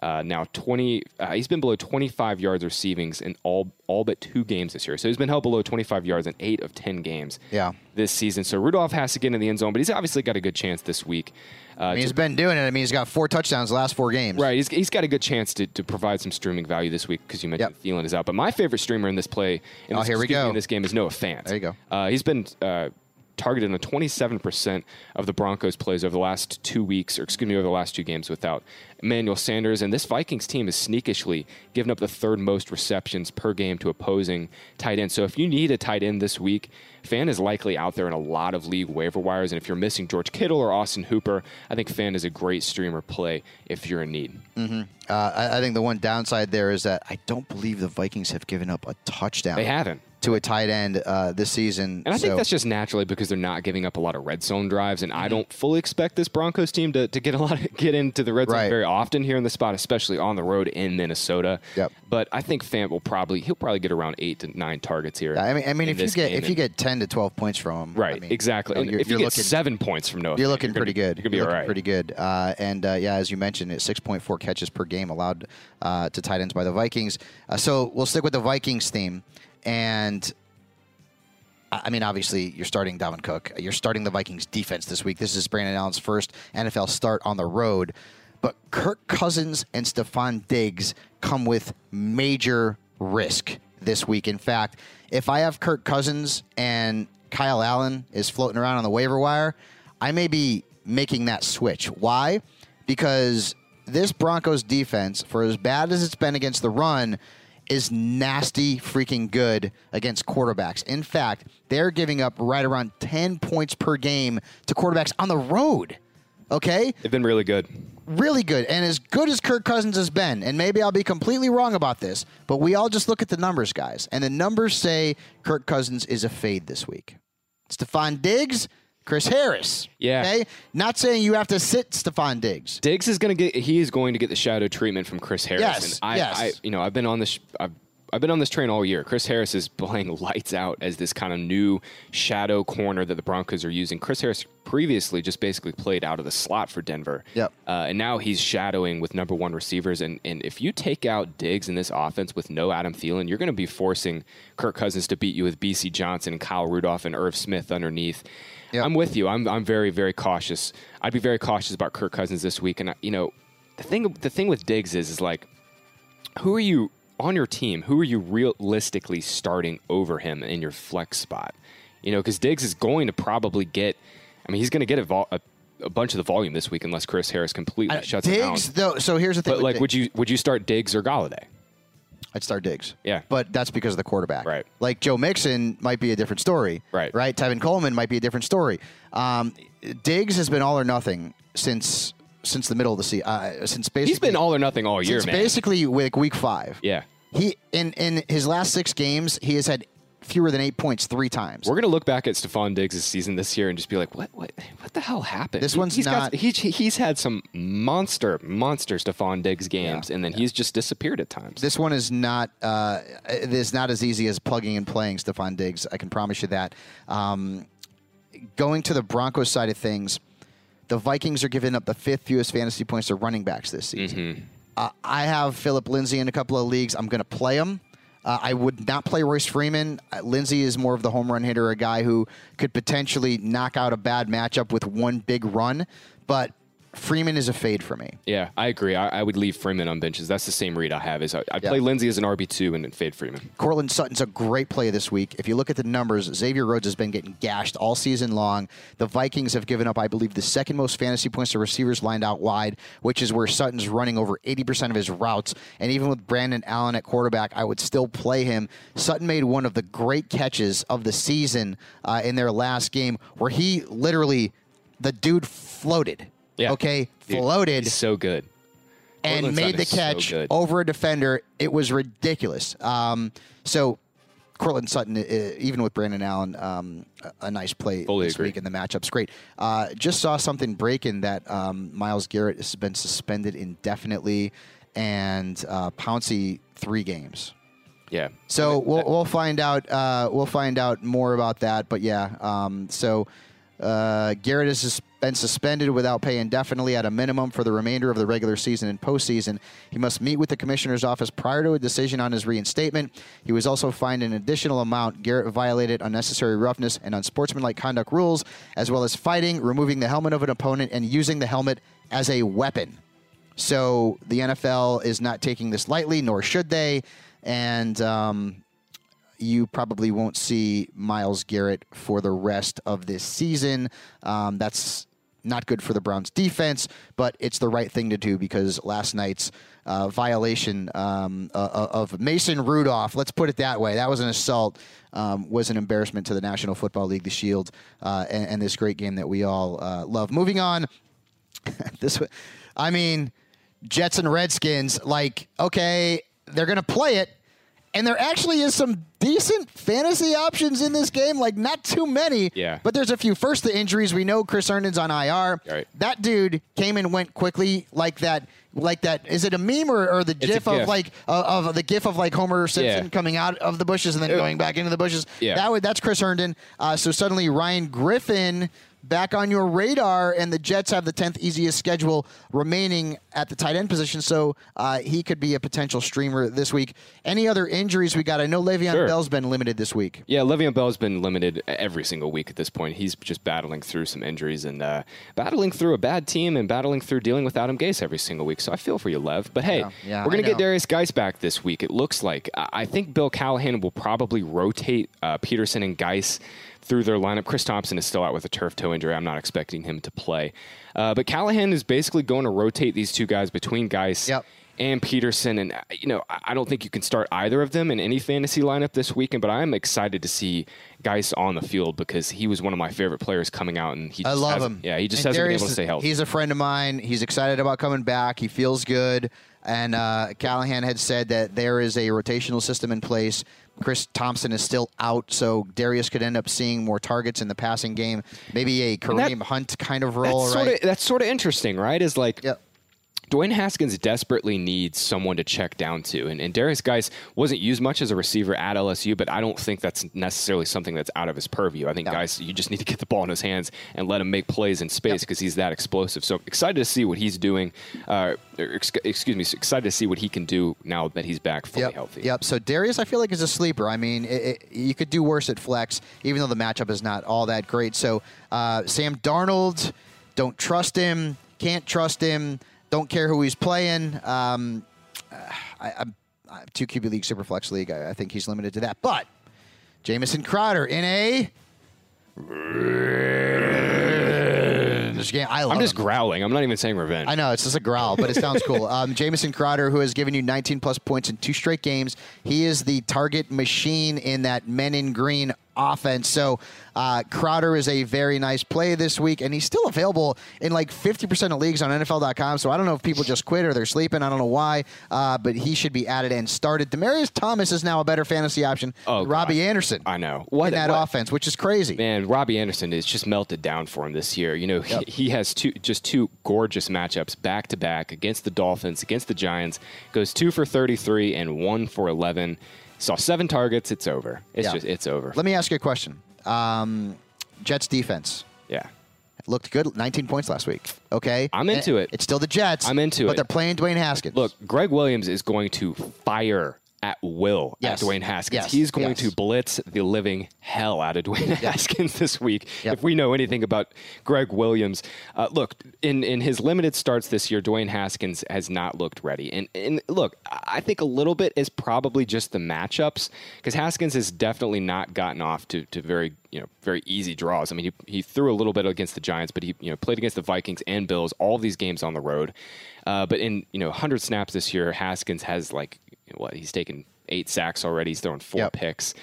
Uh, now twenty, uh, he's been below 25 yards receivings in all all but two games this year. So he's been held below 25 yards in eight of 10 games. Yeah. this season. So Rudolph has to get in the end zone, but he's obviously got a good chance this week. Uh, I mean, to- he's been doing it. I mean, he's got four touchdowns the last four games. Right, he's, he's got a good chance to, to provide some streaming value this week because you mentioned Thielen is out. But my favorite streamer in this play, in Oh, this, here we go. in this game is Noah Fant. There you go. Uh, he's been uh, targeted on 27% of the Broncos plays over the last two weeks, or excuse me, over the last two games without Emmanuel Sanders. And this Vikings team is sneakishly given up the third most receptions per game to opposing tight ends. So if you need a tight end this week, Fant is likely out there in a lot of league waiver wires. And if you're missing George Kittle or Austin Hooper, I think Fant is a great streamer play if you're in need. Uh, I, I think the one downside there is that I don't believe the Vikings have given up a touchdown. They haven't. To a tight end uh, this season. And I think So- that's just naturally because they're not giving up a lot of red zone drives, and Mm-hmm. I don't fully expect this Broncos team to, to get a lot of, get into the red zone Right. very often here in the spot, especially on the road in Minnesota. Yep. But I think Fant will probably he'll probably get around eight to nine targets here. Yeah, I mean, I mean, if you get if you get ten to twelve points from him, right, I mean, exactly. you know, you're, if you you're get looking seven points from Noah, You're Fant, looking gonna pretty good. You're gonna be You're all looking right. Pretty good. Uh, and uh, yeah, as you mentioned, it's 6.4 catches per game allowed uh, to tight ends by the Vikings. Uh, so we'll stick with the Vikings theme. And I mean, obviously, you're starting Dalvin Cook. You're starting the Vikings defense this week. This is Brandon Allen's first NFL start on the road. But Kirk Cousins and Stefon Diggs come with major risk this week. In fact, if I have Kirk Cousins and Kyle Allen is floating around on the waiver wire, I may be making that switch. Why? Because this Broncos defense, for as bad as it's been against the run, is nasty freaking good against quarterbacks. In fact, they're giving up right around 10 points per game to quarterbacks on the road. Okay? They've been really good. Really good. And as good as Kirk Cousins has been, and maybe I'll be completely wrong about this, but we all just look at the numbers, guys. And the numbers say Kirk Cousins is a fade this week. Stefon Diggs, Chris Harris. Yeah. Okay? Not saying you have to sit Stefon Diggs. Diggs is going to get he is going to get the shadow treatment from Chris Harris. Yes, and I, yes. I you know I've been on this I've I've been on this train all year. Chris Harris is playing lights out as this kind of new shadow corner that the Broncos are using. Chris Harris previously just basically played out of the slot for Denver. Yep. Uh, and now he's shadowing with number one receivers. And, and if you take out Diggs in this offense with no Adam Thielen, you're going to be forcing Kirk Cousins to beat you with Bisi Johnson Kyle Rudolph and Irv Smith underneath. Yep. I'm with you. I'm, I'm very, very cautious. I'd be very cautious about Kirk Cousins this week. And, I, you know, the thing, the thing with Diggs is, is like, who are you on your team? Who are you realistically starting over him in your flex spot? You know, because Diggs is going to probably get. I mean, he's going to get a, vol- a, a bunch of the volume this week unless Chris Harris completely I- shuts him down. Diggs, though. So here's the thing. But like, Diggs. would you would you start Diggs or Golladay? I'd start Diggs. Yeah. But that's because of the quarterback. Right. Like Joe Mixon might be a different story. Right. Right. Tevin Coleman might be a different story. Um, Diggs has been all or nothing since since the middle of the season. Uh, since basically He's been all or nothing all year, since man. basically week week five. yeah. He in in his last six games, he has had fewer than eight points three times. We're gonna look back at Stefon Diggs' season this year and just be like, what, what, what the hell happened? This one's he's not- Got, he, he's had some monster, monster Stefon Diggs games, Yeah, and then he's just disappeared at times. This one is not uh, it is not as easy as plugging and playing Stefon Diggs. I can promise you that. Um, going to the Broncos side of things, the Vikings are giving up the fifth fewest fantasy points to running backs this season. Uh, I have Philip Lindsay in a couple of leagues. I'm going to play him. Uh, I would not play Royce Freeman. Uh, Lindsay is more of the home run hitter, a guy who could potentially knock out a bad matchup with one big run. But Freeman is a fade for me. Yeah, I agree. I, I would leave Freeman on benches. That's the same read I have. Is I, I'd Yeah. play Lindsay as an RB two and then fade Freeman. Courtland Sutton's a great play this week. If you look at the numbers, Xavier Rhodes has been getting gashed all season long. The Vikings have given up, I believe, the second most fantasy points to receivers lined out wide, which is where Sutton's running over 80% of his routes. And even with Brandon Allen at quarterback, I would still play him. Sutton made one of the great catches of the season uh, in their last game where he literally, the dude floated. Yeah. Okay? Dude, floated He's so good. and made Sutton the is so catch good. over a defender. It was ridiculous. Um, so Courtland Sutton, uh, even with Brandon Allen, um, a, a nice play Fully this agree. week, and the matchup's great. Uh, just saw something breaking that um, Myles Garrett has been suspended indefinitely, and uh, Pouncey three games. Yeah. So we'll we'll find out uh, we'll find out more about that. But yeah, um, so uh, Garrett is sus- been suspended without pay indefinitely at a minimum for the remainder of the regular season and postseason. He must meet with the commissioner's office prior to a decision on his reinstatement. He was also fined an additional amount. Garrett violated unnecessary roughness and unsportsmanlike conduct rules, as well as fighting, removing the helmet of an opponent, and using the helmet as a weapon. So the NFL is not taking this lightly, nor should they. And um, you probably won't see Myles Garrett for the rest of this season. Um, that's not good for the Browns defense, but it's the right thing to do because last night's uh, violation um, uh, of Mason Rudolph, let's put it that way, that was an assault, um, was an embarrassment to the National Football League, the Shield, uh, and, and this great game that we all uh, love. Moving on, this, I mean, Jets and Redskins, like, okay, they're going to play it. And there actually is some decent fantasy options in this game, like not too many. Yeah. But there's a few. First, the injuries. We know Chris Herndon's on IR. Right. That dude came and went quickly, like that. Like that. Is it a meme or, or the a gif of like uh, of the gif of like Homer Simpson Yeah. coming out of the bushes and then going back into the bushes? Yeah. That would that's Chris Herndon. Uh, so suddenly Ryan Griffin back on your radar, and the Jets have the tenth easiest schedule remaining at the tight end position. So uh, he could be a potential streamer this week. Any other injuries we got? I know Le'Veon Sure. Bell's been limited this week. Yeah, Le'Veon Bell's been limited every single week at this point. He's just battling through some injuries and uh, battling through a bad team and battling through dealing with Adam Gase every single week. So I feel for you, Lev. But hey, Yeah, yeah, we're going to get. Derrius Guice back this week. It looks like. I I think Bill Callahan will probably rotate uh, Peterson and Guice through their lineup. Chris Thompson is still out with a turf toe injury. I'm not expecting him to play. Uh, but Callahan is basically going to rotate these two guys between Guice Yep. and Peterson. And, uh, you know, I I don't think you can start either of them in any fantasy lineup this weekend, but I'm excited to see Guice on the field because he was one of my favorite players coming out. And he I love him. Yeah, he just And hasn't Derrius been able to stay healthy. He's a friend of mine. He's excited about coming back. He feels good. And uh, Callahan had said that there is a rotational system in place. Chris Thompson is still out, so Derrius could end up seeing more targets in the passing game. Maybe a Kareem Hunt kind of role, that's right? sort of that's sort of interesting, right? Is like Yep. Dwayne Haskins desperately needs someone to check down to. And, and Derrius Guice wasn't used much as a receiver at LSU, but I don't think that's necessarily something that's out of his purview. I think, No. guys, you just need to get the ball in his hands and let him make plays in space because he's that explosive. So excited to see what he's doing. Uh, ex- excuse me, excited to see what he can do now that he's back fully Yep. healthy. Yep. So Derrius, I feel like is a sleeper. I mean, it, it, you could do worse at flex, even though the matchup is not all that great. So uh, Sam Darnold, don't trust him. Can't trust him. Don't care who he's playing. Um, I, I'm, I'm two QB league, super flex league. I, I think he's limited to that. But Jamison Crowder in a. This game, I love I'm just him. growling. I'm not even saying revenge. I know it's just a growl, but it sounds cool. Um, Jamison Crowder, who has given you 19 plus points in two straight games, he is the target machine in that Men in Green offense. So uh, Crowder is a very nice play this week, and he's still available in like 50% of leagues on NFL.com. So I don't know if people just quit or they're sleeping. I don't know why, uh, but he should be added and started. Demaryius Thomas is now a better fantasy option. Oh, Robbie God. Anderson. I know. What- in that what- offense, which is crazy. Man, Robbie Anderson is just melted down for him this year. You know, Yep. he, he has two just two gorgeous matchups back to back against the Dolphins, against the Giants. Goes two for 33 and one for 11. Saw seven targets. It's over. It's Yeah. just it's over. Let me ask you a question. Um, Jets defense. yeah. looked good. 19 points last week. Okay, I'm into And it. It's still the Jets. I'm into but it. But they're playing Dwayne Haskins. Look, Gregg Williams is going to fire at will Yes. at Dwayne Haskins. Yes. He's going Yes. to blitz the living hell out of Dwayne Haskins this week. Yep. If we know anything about Gregg Williams, uh, look in in his limited starts this year, Dwayne Haskins has not looked ready. And and look, I think a little bit is probably just the matchups because Haskins has definitely not gotten off to, to very you know very easy draws. I mean, he, he threw a little bit against the Giants, but he you know played against the Vikings and Bills, all these games on the road. Uh, but in you know 100 snaps this year, Haskins has like what he's taken eight sacks already. He's thrown four Yep. picks.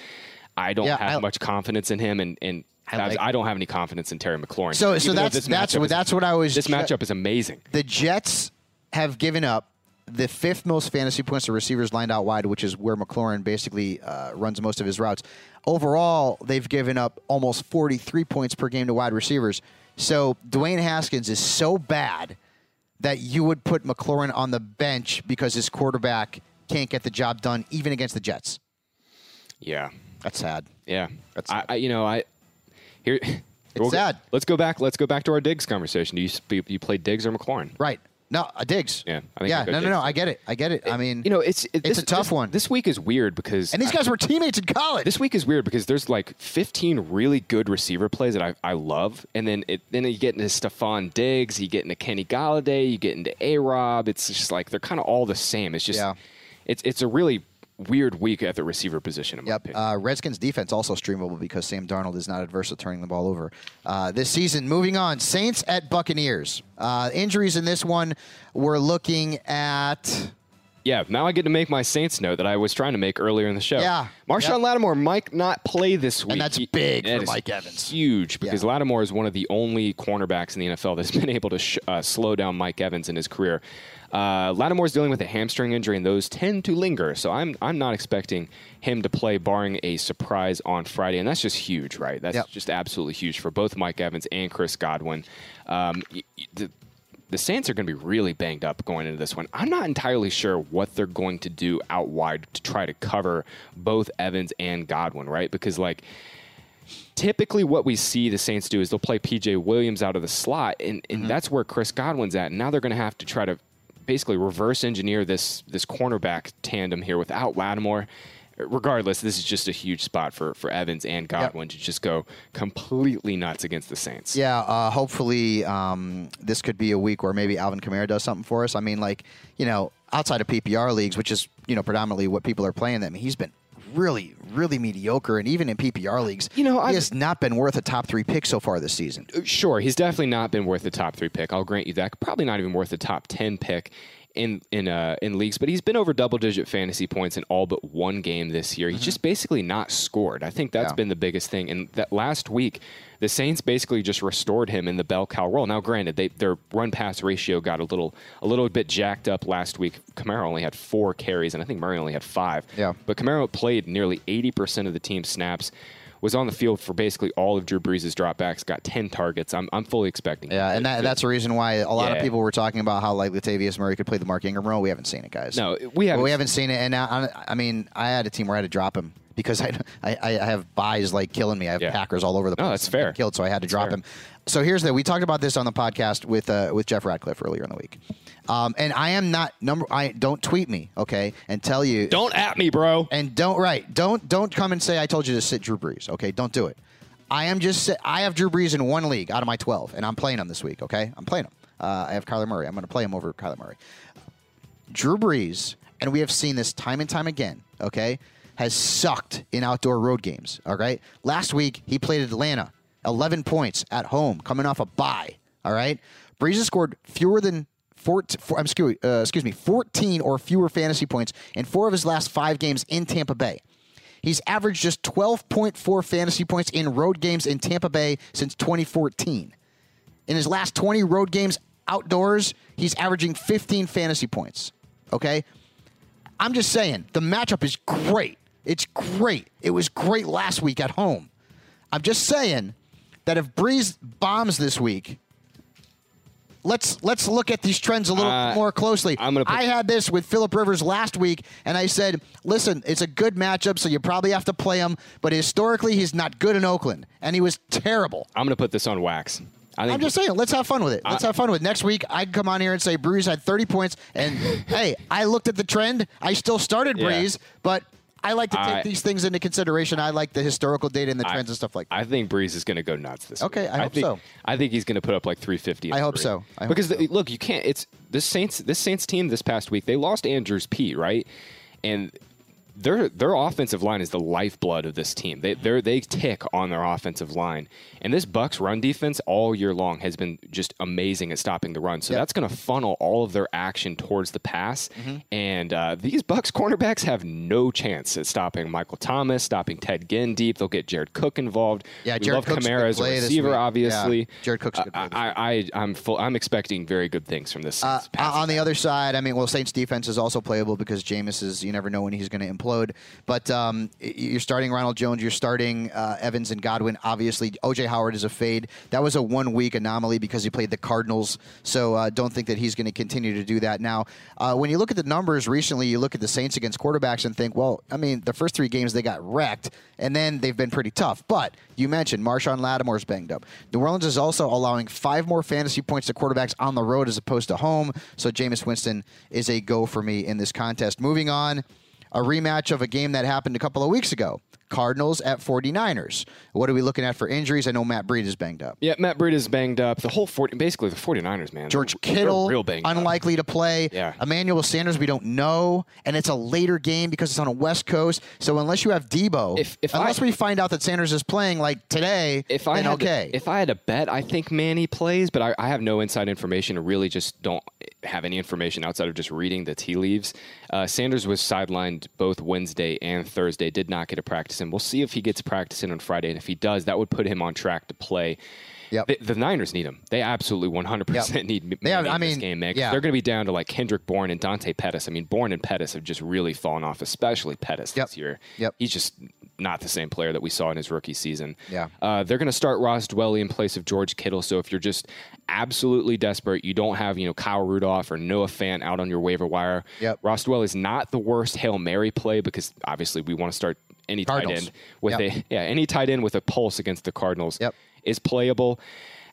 I don't Yeah, have I- much confidence in him, and and I like- I don't have any confidence in Terry McLaurin. So- so Even that's- that's what- is- that's what I was This matchup is amazing. the Jets have given up the fifth most fantasy points to receivers lined out wide, which is where McLaurin basically uh, runs most of his routes. Overall, they've given up almost 43 points per game to wide receivers. So Dwayne Haskins is so bad that you would put McLaurin on the bench because his quarterback can't get the job done, even against the Jets. Yeah, That's sad. yeah. That's- I, I, you know, I here. It's sad. Let's go back. Let's go back to our Diggs conversation. Do you you play Diggs or McLaurin? Right. No, uh, Diggs. Yeah, I think yeah, no, no, Diggs. no. I get it. I get it. I mean, You know, it's it, It's this, a tough this- one. This week is weird because and these guys were teammates in college. This week is weird because there's like 15 really good receiver plays that I, I love, and then it, then you get into Stefon Diggs, you get into Kenny Golladay, you get into A Rob. It's just like they're kind of all the same. It's just Yeah. It's it's a really weird week at the receiver position. In Yep. Uh, Redskins defense also streamable because Sam Darnold is not adverse to turning the ball over uh, this season. Moving on, Saints at Buccaneers. Uh, injuries in this one, we're looking at. yeah, now I get to make my Saints note that I was trying to make earlier in the show. Yeah. Marshon Yep. Lattimore might not play this week. And that's He- big that for Mike Evans. Huge because Yeah. Lattimore is one of the only cornerbacks in the NFL that's been able to sh- uh, slow down Mike Evans in his career. Uh, Lattimore's dealing with a hamstring injury, and those tend to linger. So I'm I'm not expecting him to play, barring a surprise on Friday, and that's just huge, right? That's Yep. just absolutely huge for both Mike Evans and Chris Godwin. Um, the, the Saints are going to be really banged up going into this one. I'm not entirely sure what they're going to do out wide to try to cover both Evans and Godwin, right? Because like typically what we see the Saints do is they'll play PJ Williams out of the slot, and, and Mm-hmm. that's where Chris Godwin's at. And now they're going to have to try to basically reverse engineer this this cornerback tandem here without Lattimore. Regardless, this is just a huge spot for, for Evans and Godwin to just go completely nuts against the Saints. Yeah, uh, hopefully um, this could be a week where maybe Alvin Kamara does something for us. I mean, like, you know, outside of PPR leagues, which is, you know, predominantly what people are playing them, he's been really, really mediocre. And even in PPR leagues, You know, he I- has not been worth a top three pick so far this season. Sure, he's definitely not been worth the top three pick. I'll grant you that. Probably not even worth the top ten pick in in uh, in leagues. But he's been over double digit fantasy points in all but one game this year. He's just basically not scored. I think that's Mm-hmm. Yeah. been the biggest thing. And that last week, the Saints basically just restored him in the bell cow role. Now, granted, they, their run pass ratio got a little a little bit jacked up last week. Kamara only had four carries, and I think Murray only had five. Yeah. But Kamara played nearly 80% of the team's snaps, was on the field for basically all of Drew Brees' dropbacks, got 10 targets. I'm, I'm fully expecting. Yeah, and that, that's the reason why a lot of people were talking about how like Latavius Murray could play the Mark Ingram role. We haven't seen it, guys. No, we haven't. Well, we haven't seen it, and now, I, I mean, I had a team where I had to drop him because I, I, I have byes like killing me. I have Yeah. Packers all over the place. No, that's fair. Killed, so I had to drop fair. him. So here's the. We talked about this on the podcast with uh, with Jeff Ratcliffe earlier in the week, um, and I am not number. I don't tweet me, okay, and tell you. Don't at me, bro. And don't right. Don't don't come and say I told you to sit Drew Brees. Okay, don't do it. I am just. I have Drew Brees in one league out of my twelve, and I'm playing him this week. Okay, I'm playing him. Uh, I have Kyler Murray. I'm going to play him over Kyler Murray. Drew Brees, and we have seen this time and time again, okay, has sucked in outdoor road games. All right. Last week, he played Atlanta, 11 points at home, coming off a bye. All right. Brees has scored fewer than 14, four, I'm excuse, uh, excuse me, 14 or fewer fantasy points in four of his last five games in Tampa Bay. He's averaged just 12.4 fantasy points in road games in Tampa Bay since 2014. In his last 20 road games outdoors, he's averaging 15 fantasy points. Okay? I'm just saying, the matchup is great. It's great. It was great last week at home. I'm just saying that if Brees bombs this week, let's let's look at these trends a little Uh, more closely. I'm gonna put- I had this with Philip Rivers last week, and I said, listen, it's a good matchup, so you probably have to play him. But historically, he's not good in Oakland, and he was terrible. I'm going to put this on wax. I I'm just saying, let's have fun with it. Let's have fun with it. Next week, I'd come on here and say Brees had 30 points, and hey, I looked at the trend. I still started Yeah. Brees, but I like to take I- these things into consideration. I like the historical data and the trends and stuff like that. I think Brees is going to go nuts this Okay, week. I hope think, so. I think he's going to put up like 350. I hope so. I hope because the- look, you can't. It's this Saints. This Saints team this past week they lost Andrus Peat, right? And their their offensive line is the lifeblood of this team. They they they tick on their offensive line, and this Bucks run defense all year long has been just amazing at stopping the run. So Yep. that's going to funnel all of their action towards the pass. Mm-hmm. And uh, these Bucks cornerbacks have no chance at stopping Michael Thomas, stopping Ted Ginn deep. They'll get Jared Cook involved. Yeah, we Jared love Cook's a Kamara as a receiver, obviously. Yeah, Jared Cook's a good this I, I, I'm full. I'm expecting very good things from this. Uh, pass on the other side, I mean, well, Saints defense is also playable because Jameis is, you never know when he's going to implode. But um, you're starting Ronald Jones, you're starting uh, Evans and Godwin. Obviously, OJ Howard is a fade. That was a one week anomaly because he played the Cardinals. So uh, don't think that he's going to continue to do that. Now, uh, when you look at the numbers recently, you look at the Saints against quarterbacks and think, well, I mean, the first three games they got wrecked, and then they've been pretty tough. But you mentioned Marshon Lattimore's banged up. New Orleans is also allowing five more fantasy points to quarterbacks on the road as opposed to home. So Jameis Winston is a go for me in this contest. Moving on, a rematch of a game that happened a couple of weeks ago. Cardinals at 49ers. What are we looking at for injuries? I know Matt Breed is banged up. Yeah, Matt Breida is banged up. The whole 40, basically the 49ers, man. George Kittle, real banged up. unlikely to play. Yeah. Emmanuel Sanders, we don't know, and it's a later game because it's on a West Coast. So unless you have Debo, If- if unless I- we find out that Sanders is playing like today, If I then had okay. to, if I had to bet, I think Manny plays, but I, I have no inside information. I really just don't have any information outside of just reading the tea leaves. Uh, Sanders was sidelined both Wednesday and Thursday. Did not get a practice in. We'll see if he gets practice in on Friday, and if he does, that would put him on track to play. Yep. The, the Niners need him. They absolutely 100% Yep. need Manny They have- in I this mean, game, man. yeah. They're going to be down to like Kendrick Bourne and Dante Pettis. I mean, Bourne and Pettis have just really fallen off, especially Pettis Yep. this year. Yep. He's just not the same player that we saw in his rookie season. Yeah. Uh, they're going to start Ross Dwelley in place of George Kittle. So if you're just absolutely desperate, you don't have you know Kyle Rudolph or Noah Fant out on your waiver wire. Yep. Ross Dwelley is not the worst hail mary play because obviously we want to start any Cardinals. tight end with Yep. a yeah any tight end with a pulse against the Cardinals Yep. is playable.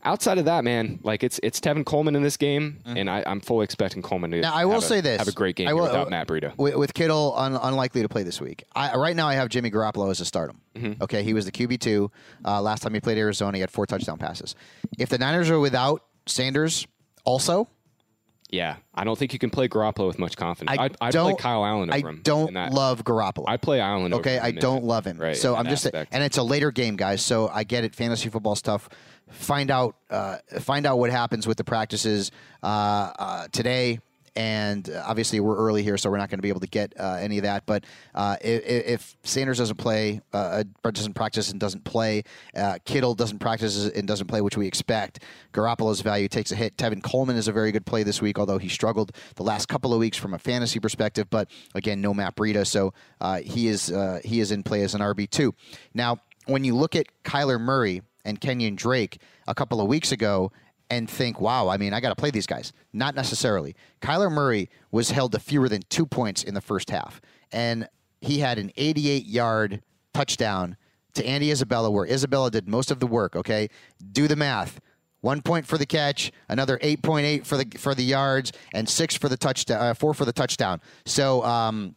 Outside of that, man, like it's it's Tevin Coleman in this game, and I, I'm fully expecting Coleman to Mm-hmm. Now I will have a- say this: have a great game will- without Matt Breida. With, with Kittle un, unlikely to play this week. I, right now, I have Jimmy Garoppolo as a stardom. Mm-hmm. Okay, he was the QB two uh, last time he played Arizona. He had four touchdown passes. If the Niners are without Sanders, also, Yeah, I don't think you can play Garoppolo with much confidence. I I'd, I'd don't. play Kyle Allen over I him. don't that. love Garoppolo. I'd play Allen. over Okay, I don't that- love him. Right, so I'm just, aspect. and it's a later game, guys. So I get it. Fantasy football stuff. Find out, uh, find out what happens with the practices uh, uh, today. And uh, obviously, we're early here, so we're not going to be able to get uh, any of that. But uh, if, if Sanders doesn't play, uh, uh, doesn't practice and doesn't play, uh, Kittle doesn't practice and doesn't play, which we expect, Garoppolo's value takes a hit. Tevin Coleman is a very good play this week, although he struggled the last couple of weeks from a fantasy perspective. But again, no Matt Breida, so he is he is in play as an RB two. Now, when you look at Kyler Murray and Kenyon Drake a couple of weeks ago. And think, wow, I mean, I got to play these guys. Not necessarily. Kyler Murray was held to fewer than two points in the first half. And he had an 88 yard touchdown to Andy Isabella, where Isabella did most of the work. Okay, do the math. One point for the catch, another 8.8 for the for the yards, and six for the touchdown, uh, four for the touchdown. So um,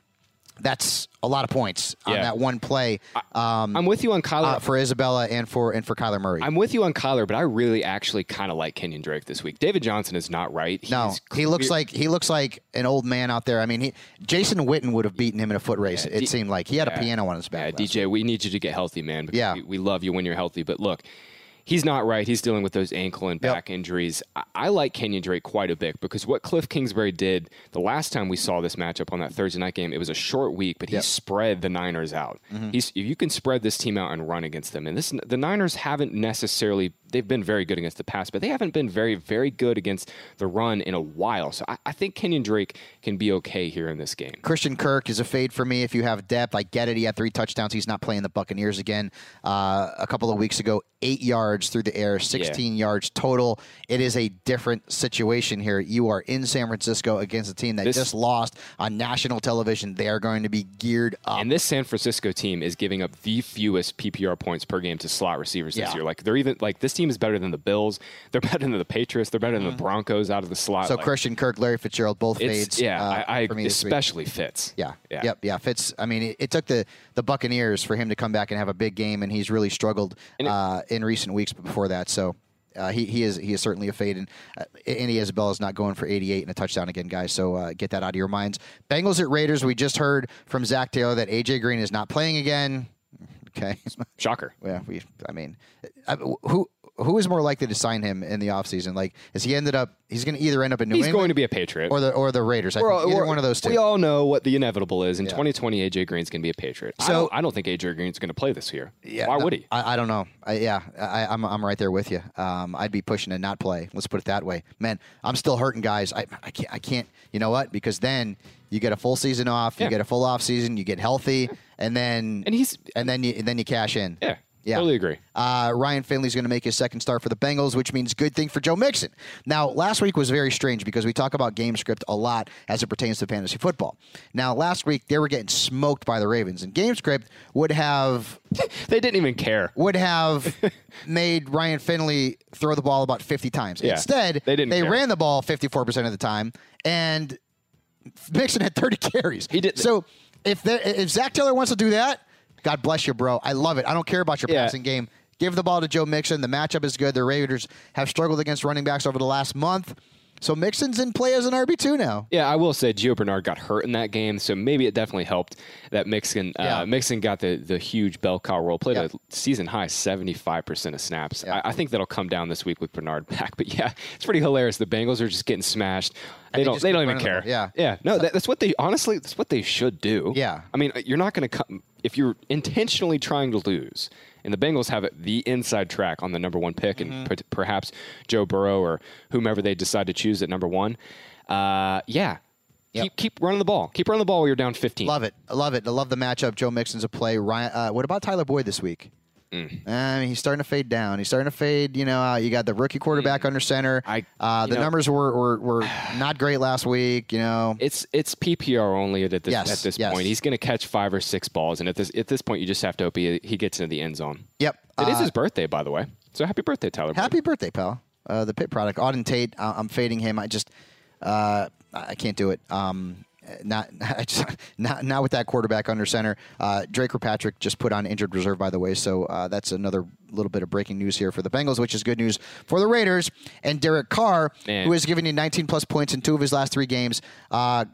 that's a lot of points on Yeah. that one play um, I'm with you on Kyler. uh, for Isabella and for and for Kyler Murray. I'm with you on Kyler, but I really actually kind of like Kenyon Drake this week. David Johnson is not right. no, He's he looks like he looks like an old man out there. I mean, he, Jason Witten would have beaten him in a foot race. it D- seemed like he had a piano on his back. last DJ, we need you to get healthy, man. because Yeah. we, we love you when you're healthy. But look, he's not right. He's dealing with those ankle and Yep. back injuries. I, I like Kenyon Drake quite a bit because what Cliff Kingsbury did the last time we saw this matchup on that Thursday night game, it was a short week, but he Yep. Mm-hmm. spread the Niners out. He's if you can spread this team out and run against them, and this the Niners haven't necessarily they've been very good against the pass, but they haven't been very very good against the run in a while. So I, I think Kenyon Drake can be okay here in this game. Christian Kirk is a fade for me if you have depth. I get it. He had three touchdowns. He's not playing the Buccaneers again. Uh, a couple of weeks ago, eight yards through the air, 16 yards total. It is a different situation here. You are in San Francisco against a team that This- just lost on national television. They are going to be geared up. And this San Francisco team is giving up the fewest PPR points per game to slot receivers this Yeah. year. Like they're even like this team is better than the Bills. They're better than the Patriots. They're better than the Broncos out of the slot. Mm-hmm. so Like, Christian Kirk, Larry Fitzgerald, both fades. yeah, uh, I, I especially fits. Yeah. yeah. Yep. Yeah. Fitz. I mean, it, it took the the Buccaneers for him to come back and have a big game, and he's really struggled it- uh, in recent weeks before that. So uh, he he is he is certainly a fade, and uh, Andy Isabella is not going for 88 and a touchdown again, guys. So uh, get that out of your minds. Bengals at Raiders. We just heard from Zac Taylor that AJ Green is not playing again. Okay, Shocker. yeah, we. I mean, I, who who is more likely to sign him in the offseason? Like, is he ended up? He's going to either end up in New England? He's England going to be a Patriot. or the or the Raiders. I think either one of those two. We all know what the inevitable is. In 2020, AJ Green's going to be a Patriot. I So- don't, I don't think AJ Green's going to play this year. Yeah, Why no, would he? I, I don't know. I, yeah, I, I'm I'm right there with you. Um, I'd be pushing to not play. Let's put it that way. Man, I'm still hurting, guys. I I can't I can't. You know what? Because then you get a full season off. You get a full off season. You get healthy, and then And he's and then you and then you cash in. yeah, Yeah. totally agree. Uh, Ryan Finley's going to make his second start for the Bengals, which means good thing for Joe Mixon. Now, last week was very strange because we talk about game script a lot as it pertains to fantasy football. Now, last week they were getting smoked by the Ravens, and game script would have They didn't even care. would have made Ryan Finley throw the ball about 50 times. Yeah, Instead, they didn't care. ran the ball 54% of the time, and Mixon had 30 carries. He did- So if there, if Zac Taylor wants to do that, God bless you, bro. I love it. I don't care about your Yeah. passing game. Give the ball to Joe Mixon. The matchup is good. The Raiders have struggled against running backs over the last month. So Mixon's in play as an RB2 now. Yeah, I will say Gio Bernard got hurt in that game, so maybe it definitely helped that Mixon. Yeah. Uh, Mixon got the the huge bell cow role, played Yeah. a season high seventy five percent of snaps. Yeah. I, I think that'll come down this week with Bernard back. But yeah, it's pretty hilarious. The Bengals are just getting smashed. They they don't. They don't even care. Yeah. yeah. No, that, that's what they honestly. That's what they should do. Yeah. I mean, you're not going to come if you're intentionally trying to lose. And the Bengals have the inside track on the number one pick, Mm-hmm. and per- perhaps Joe Burrow or whomever they decide to choose at number one. Uh, yeah, Yep. keep keep running the ball. Keep running the ball while you're down 15. Love it. I love it. I love the matchup. Joe Mixon's a play. Ryan, uh, what about Tyler Boyd this week? Mm. I mean, he's starting to fade down. He's starting to fade. You know, uh, you got the rookie quarterback under center. Mm. I- uh, the know- numbers were, were were not great last week. You know, It's it's PPR only at this Yes, at this yes. point. He's going to catch five or six balls, and at this at this point, you just have to hope he, he gets into the end zone. yep. It is Uh, his birthday, by the way. So happy birthday, Tyler. Boyd. Happy birthday, pal. Uh, the Pitt product, Auden Tate. I'm fading him. I just, uh, I can't do it. Um, not, I just, not, not with that quarterback under center. Uh, Drake Patrick just put on injured reserve, by the way. So uh, that's another little bit of breaking news here for the Bengals, which is good news for the Raiders. And Derek Carr, Man. who has given you 19 plus points in two of his last three games. Uh,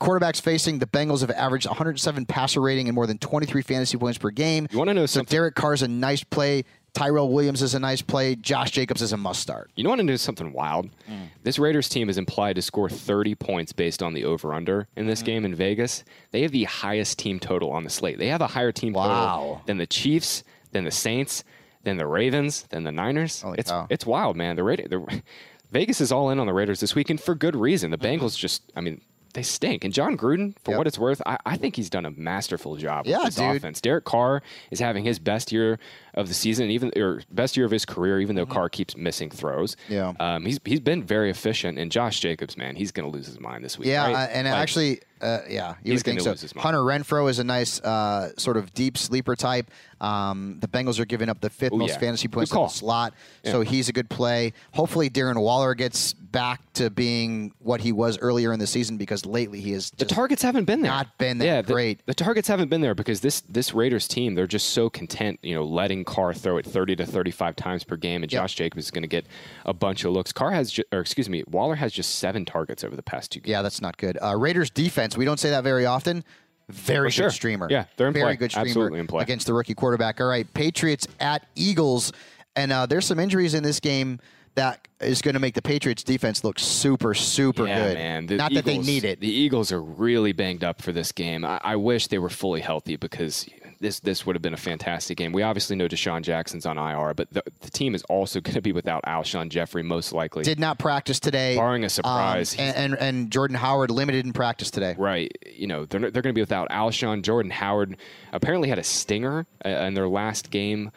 quarterbacks facing the Bengals have averaged 107 passer rating and more than 23 fantasy points per game. You wanna know so something? Derek Carr's a nice play. Tyrell Williams is a nice play. Josh Jacobs is a must start. You know want to know something wild? Mm. This Raiders team is implied to score 30 points based on the over under in Mm. this game in Vegas. They have the highest team total on the slate. They have a higher team Wow. total than the Chiefs, than the Saints, than the Ravens, than the Niners. Holy it's cow. it's wild, man. The Raiders, the, Vegas is all in on the Raiders this week, and for good reason. The Mm-hmm. Bengals just, I mean, they stink. And Jon Gruden, for Yep. what it's worth, I, I think he's done a masterful job Yeah, with his dude. offense. Derek Carr is having his best year of the season, even or best year of his career, even though Carr keeps missing throws. Mm-hmm. Yeah. um, he's he's been very efficient. And Josh Jacobs, man, he's going to lose his mind this week. Yeah, right? uh, and Like, actually, uh, yeah, you he's would gonna so. lose his mind. Hunter Renfrow is a nice uh, sort of deep sleeper type. Um, the Bengals are giving up the fifth Ooh, most yeah. fantasy points in the slot, so he's a good play. Hopefully, Darren Waller gets back to being what he was earlier in the season because lately he is the targets haven't been there. not been that yeah, the- great. The, targets haven't been there because this this Raiders team they're just so content, you know, letting Carr throw it thirty to thirty five times per game, and Yep. Josh Jacobs is going to get a bunch of looks. Carr has, ju- or excuse me, Waller has just seven targets over the past two games. Yeah, that's not good. Uh, Raiders defense, we don't say that very often. Very For good sure. streamer. Yeah, they're in very play. good streamer Absolutely in play. against the rookie quarterback. All right, Patriots at Eagles, and uh, there's some injuries in this game that is going to make the Patriots defense look super, super yeah, good. man. The Not that they need it. The Eagles are really banged up for this game. I, I wish they were fully healthy because this this would have been a fantastic game. We obviously know DeSean Jackson's on IR, but the, the team is also going to be without Alshon Jeffery most likely. Did not practice today, Barring a Um, surprise. and, and and Jordan Howard limited in practice today. Right. You know, they're, they're going to be without Alshon. Jordan Howard apparently had a stinger uh, in their last game,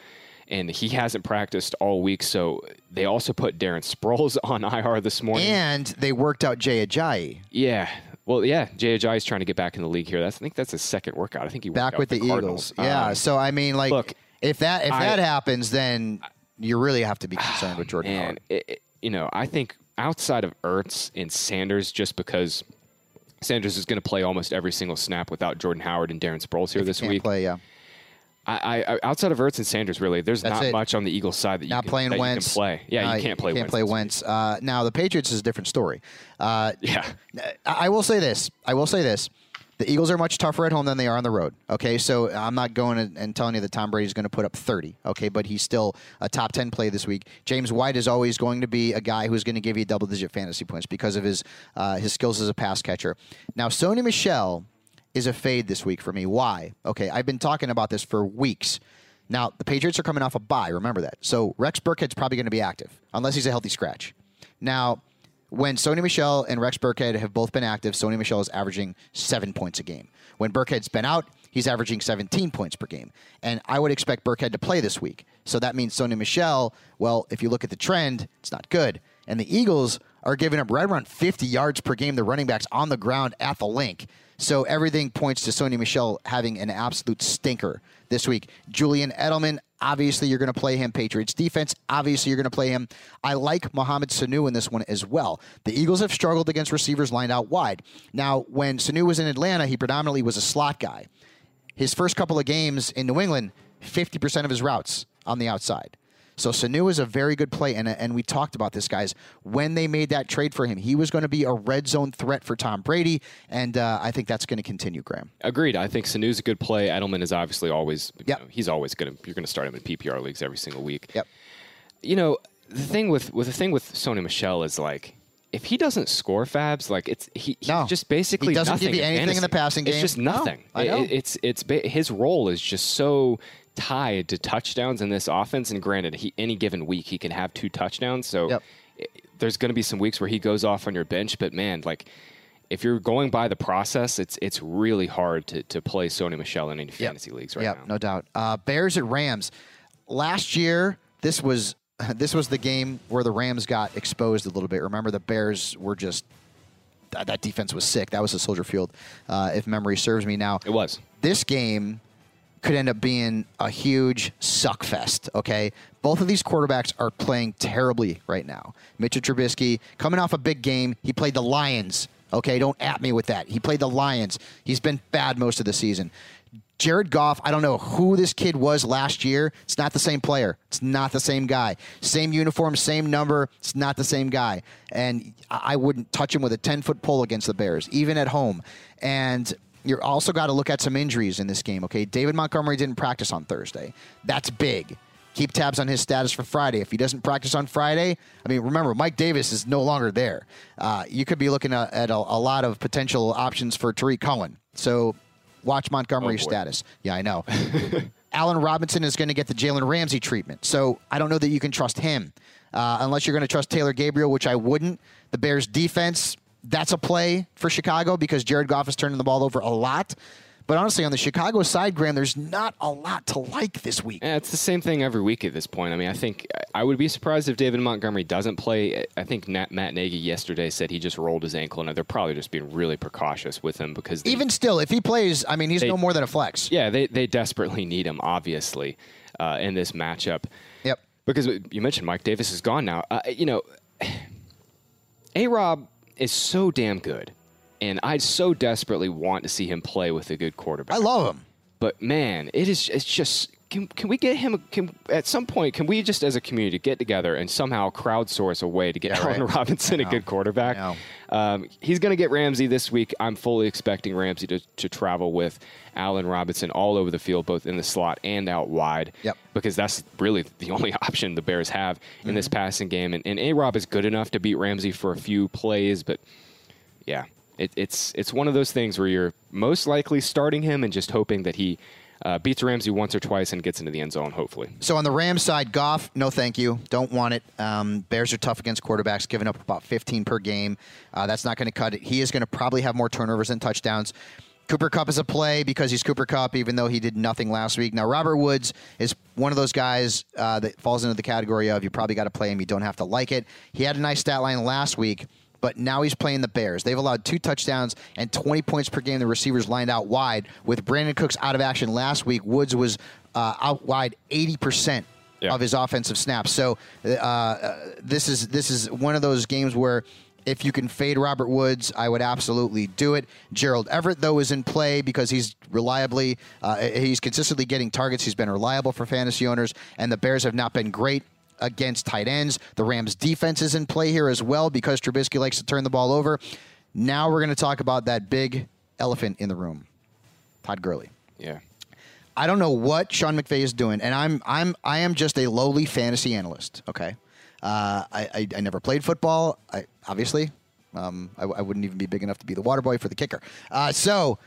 and he hasn't practiced all week. So they also put Darren Sproles on IR this morning. And they worked out Jay Ajayi yeah. Well, yeah, Ajayi is trying to get back in the league here. That's, I think that's his second workout. I think he back with the, Cardinals. Eagles. Yeah. Um, so I mean, like, look, if that if I- that happens, then you really have to be concerned with Jordan and it, it- you know, I think outside of Ertz and Sanders, just because Sanders is going to play almost every single snap without Jordan Howard and Darren Sproles here If this week. play, yeah. I, I outside of Ertz and Sanders, really, there's That's not it. much on the Eagles side that you can, playing that Wentz. You can play. Yeah, Uh, you can't play. Can't Wentz play. Wentz. Uh, now the Patriots is a different story. Uh, Yeah, I I will say this. I will say this. The Eagles are much tougher at home than they are on the road. Okay, so I'm not going and- and telling you that Tom Brady's going to put up 30. Okay, but he's still a top 10 play this week. James White is always going to be a guy who's going to give you double-digit fantasy points because of his uh, his skills as a pass catcher. Now, Sony Michel is a fade this week for me. Why? Okay, I've been talking about this for weeks. Now, the Patriots are coming off a bye. Remember that. So Rex Burkhead's probably going to be active unless he's a healthy scratch. Now, when Sony Michel and Rex Burkhead have both been active, Sony Michel is averaging seven points a game. When Burkhead's been out, he's averaging 17 points per game. And I would expect Burkhead to play this week. So that means Sony Michel, well, if you look at the trend, it's not good. And the Eagles are giving up right around 50 yards per game, the running backs on the ground at the link. So everything points to Sony Michel having an absolute stinker this week. Julian Edelman, obviously you're going to play him. Patriots defense, obviously you're going to play him. I like Mohamed Sanu in this one as well. The Eagles have struggled against receivers lined out wide. Now, when Sanu was in Atlanta, he predominantly was a slot guy. His first couple of games in New England, 50% of his routes on the outside. So Sanu is a very good play, and and we talked about this, guys. When they made that trade for him, he was going to be a red zone threat for Tom Brady, and uh, I think that's going to continue, Graham. agreed. I think Sanu's a good play. Edelman is obviously always. You know, he's always going to. You're going to start him in PPR leagues every single week. Yep. You know, the thing with with the thing with Sony Michel is like. If he doesn't score Fabs, like it's he, he's No. just basically He doesn't nothing give you anything in the fantasy. passing It's game. just No, nothing. I know. It- it's it's ba- his role is just so tied to touchdowns in this offense. And granted, he any given week he can have two touchdowns. So Yep. i- there's going to be some weeks where he goes off on your bench. But man, like if you're going by the process, it's it's really hard to, to play Sony Michel in any fantasy leagues right yep, now. no doubt. Uh, Bears at Rams. Last year, this was this was the game where the Rams got exposed a little bit. Remember, the Bears were just that, that defense was sick. That was a Soldier Field, uh, if memory serves me. Now, It was. this game could end up being a huge suck fest. Okay, both of these quarterbacks are playing terribly right now. Mitchell Trubisky coming off a big game. He played the Lions. Okay, don't at me with that. He played the Lions. He's been bad most of the season. Jared Goff, I don't know who this kid was last year. It's not the same player. It's not the same guy. Same uniform, same number. It's not the same guy. And I I wouldn't touch him with a 10 foot pole against the Bears, even at home. And you're also got to look at some injuries in this game, okay? David Montgomery didn't practice on Thursday. That's big. Keep tabs on his status for Friday. If he doesn't practice on Friday, I mean, remember, Mike Davis is no longer there. Uh, you could be looking at, at a, a lot of potential options for Tarik Cohen. So watch Montgomery's Oh, status. Yeah, I know. Allen Robinson is going to get the Jalen Ramsey treatment. So I don't know that you can trust him uh, unless you're going to trust Taylor Gabriel, which I wouldn't. The Bears defense, that's a play for Chicago because Jared Goff is turning the ball over a lot. But honestly, on the Chicago side, Graham, there's not a lot to like this week. Yeah, it's the same thing every week at this point. I mean, I think I would be surprised if David Montgomery doesn't play. I think Nat, Matt Nagy yesterday said he just rolled his ankle, and they're probably just being really precautious with him because they, Even still, if he plays, I mean, he's They- no more than a flex. yeah, they they desperately need him, obviously, uh, in this matchup. Yep. Because you mentioned Mike Davis is gone now. Uh, you know, A Rob is so damn good, and I so desperately want to see him play with a good quarterback. I love him. But man, it is it's just can, can we get him can at some point can we just as a community get together and somehow crowdsource a way to get Yeah, Allen right. Robinson a good quarterback? Um, he's going to get Ramsey this week. I'm fully expecting Ramsey to, to travel with Allen Robinson all over the field, both in the slot and out wide. Yep. Because that's really the only option the Bears have in this Mm-hmm. passing game. And, and A Rob is good enough to beat Ramsey for a few plays, but yeah, it, it's it's one of those things where you're most likely starting him and just hoping that he uh, beats Ramsey once or twice and gets into the end zone. Hopefully, So on the Rams side, Goff, no thank you. Don't want it. Um, Bears are tough against quarterbacks, giving up about 15 per game. Uh, that's not going to cut it. He is going to probably have more turnovers than touchdowns. Cooper Kupp is a play because he's Cooper Kupp, even though he did nothing last week. Now, Robert Woods is one of those guys uh, that falls into the category of you probably got to play him. You don't have to like it. He had a nice stat line last week, but now he's playing the Bears. They've allowed two touchdowns and 20 points per game. The receivers lined out wide. With Brandin Cooks out of action last week, Woods was uh, out wide 80% Yeah. of his offensive snaps. So uh, uh, this is this is one of those games where If you can fade Robert Woods, I would absolutely do it. Gerald Everett, though, is in play because he's reliably, uh, he's consistently getting targets. He's been reliable for fantasy owners, and the Bears have not been great against tight ends. The Rams' defense is in play here as well because Trubisky likes to turn the ball over. Now we're going to talk about that big elephant in the room, Todd Gurley. Yeah. I don't know what Sean McVay is doing, and I'm I'm I am just a lowly fantasy analyst. Okay, uh, I, I I never played football. I obviously um, I, I wouldn't even be big enough to be the water boy for the kicker. Uh, so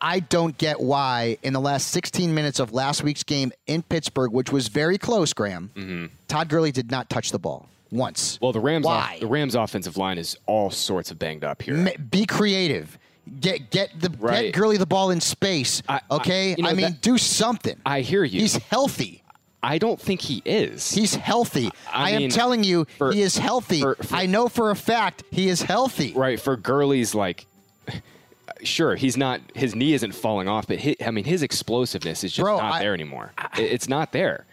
I don't get why in the last 16 minutes of last week's game in Pittsburgh, which was very close, Graham, mm-hmm. Todd Gurley did not touch the ball once. Well, the Rams off, the Rams offensive line is all sorts of banged up here. Be creative. Get get the Right. get Gurley the ball in space. I- I- okay, I, you know, mean, that- do something. I hear you. He's healthy. I don't think he is. He's healthy. I, I am mean, telling you, for- he is healthy. for- for- I know for a fact he is healthy. right for Gurley's like. Sure, he's not. His knee isn't falling off, but hi I mean, his explosiveness is just Bro, not I- there anymore. It- it's not there.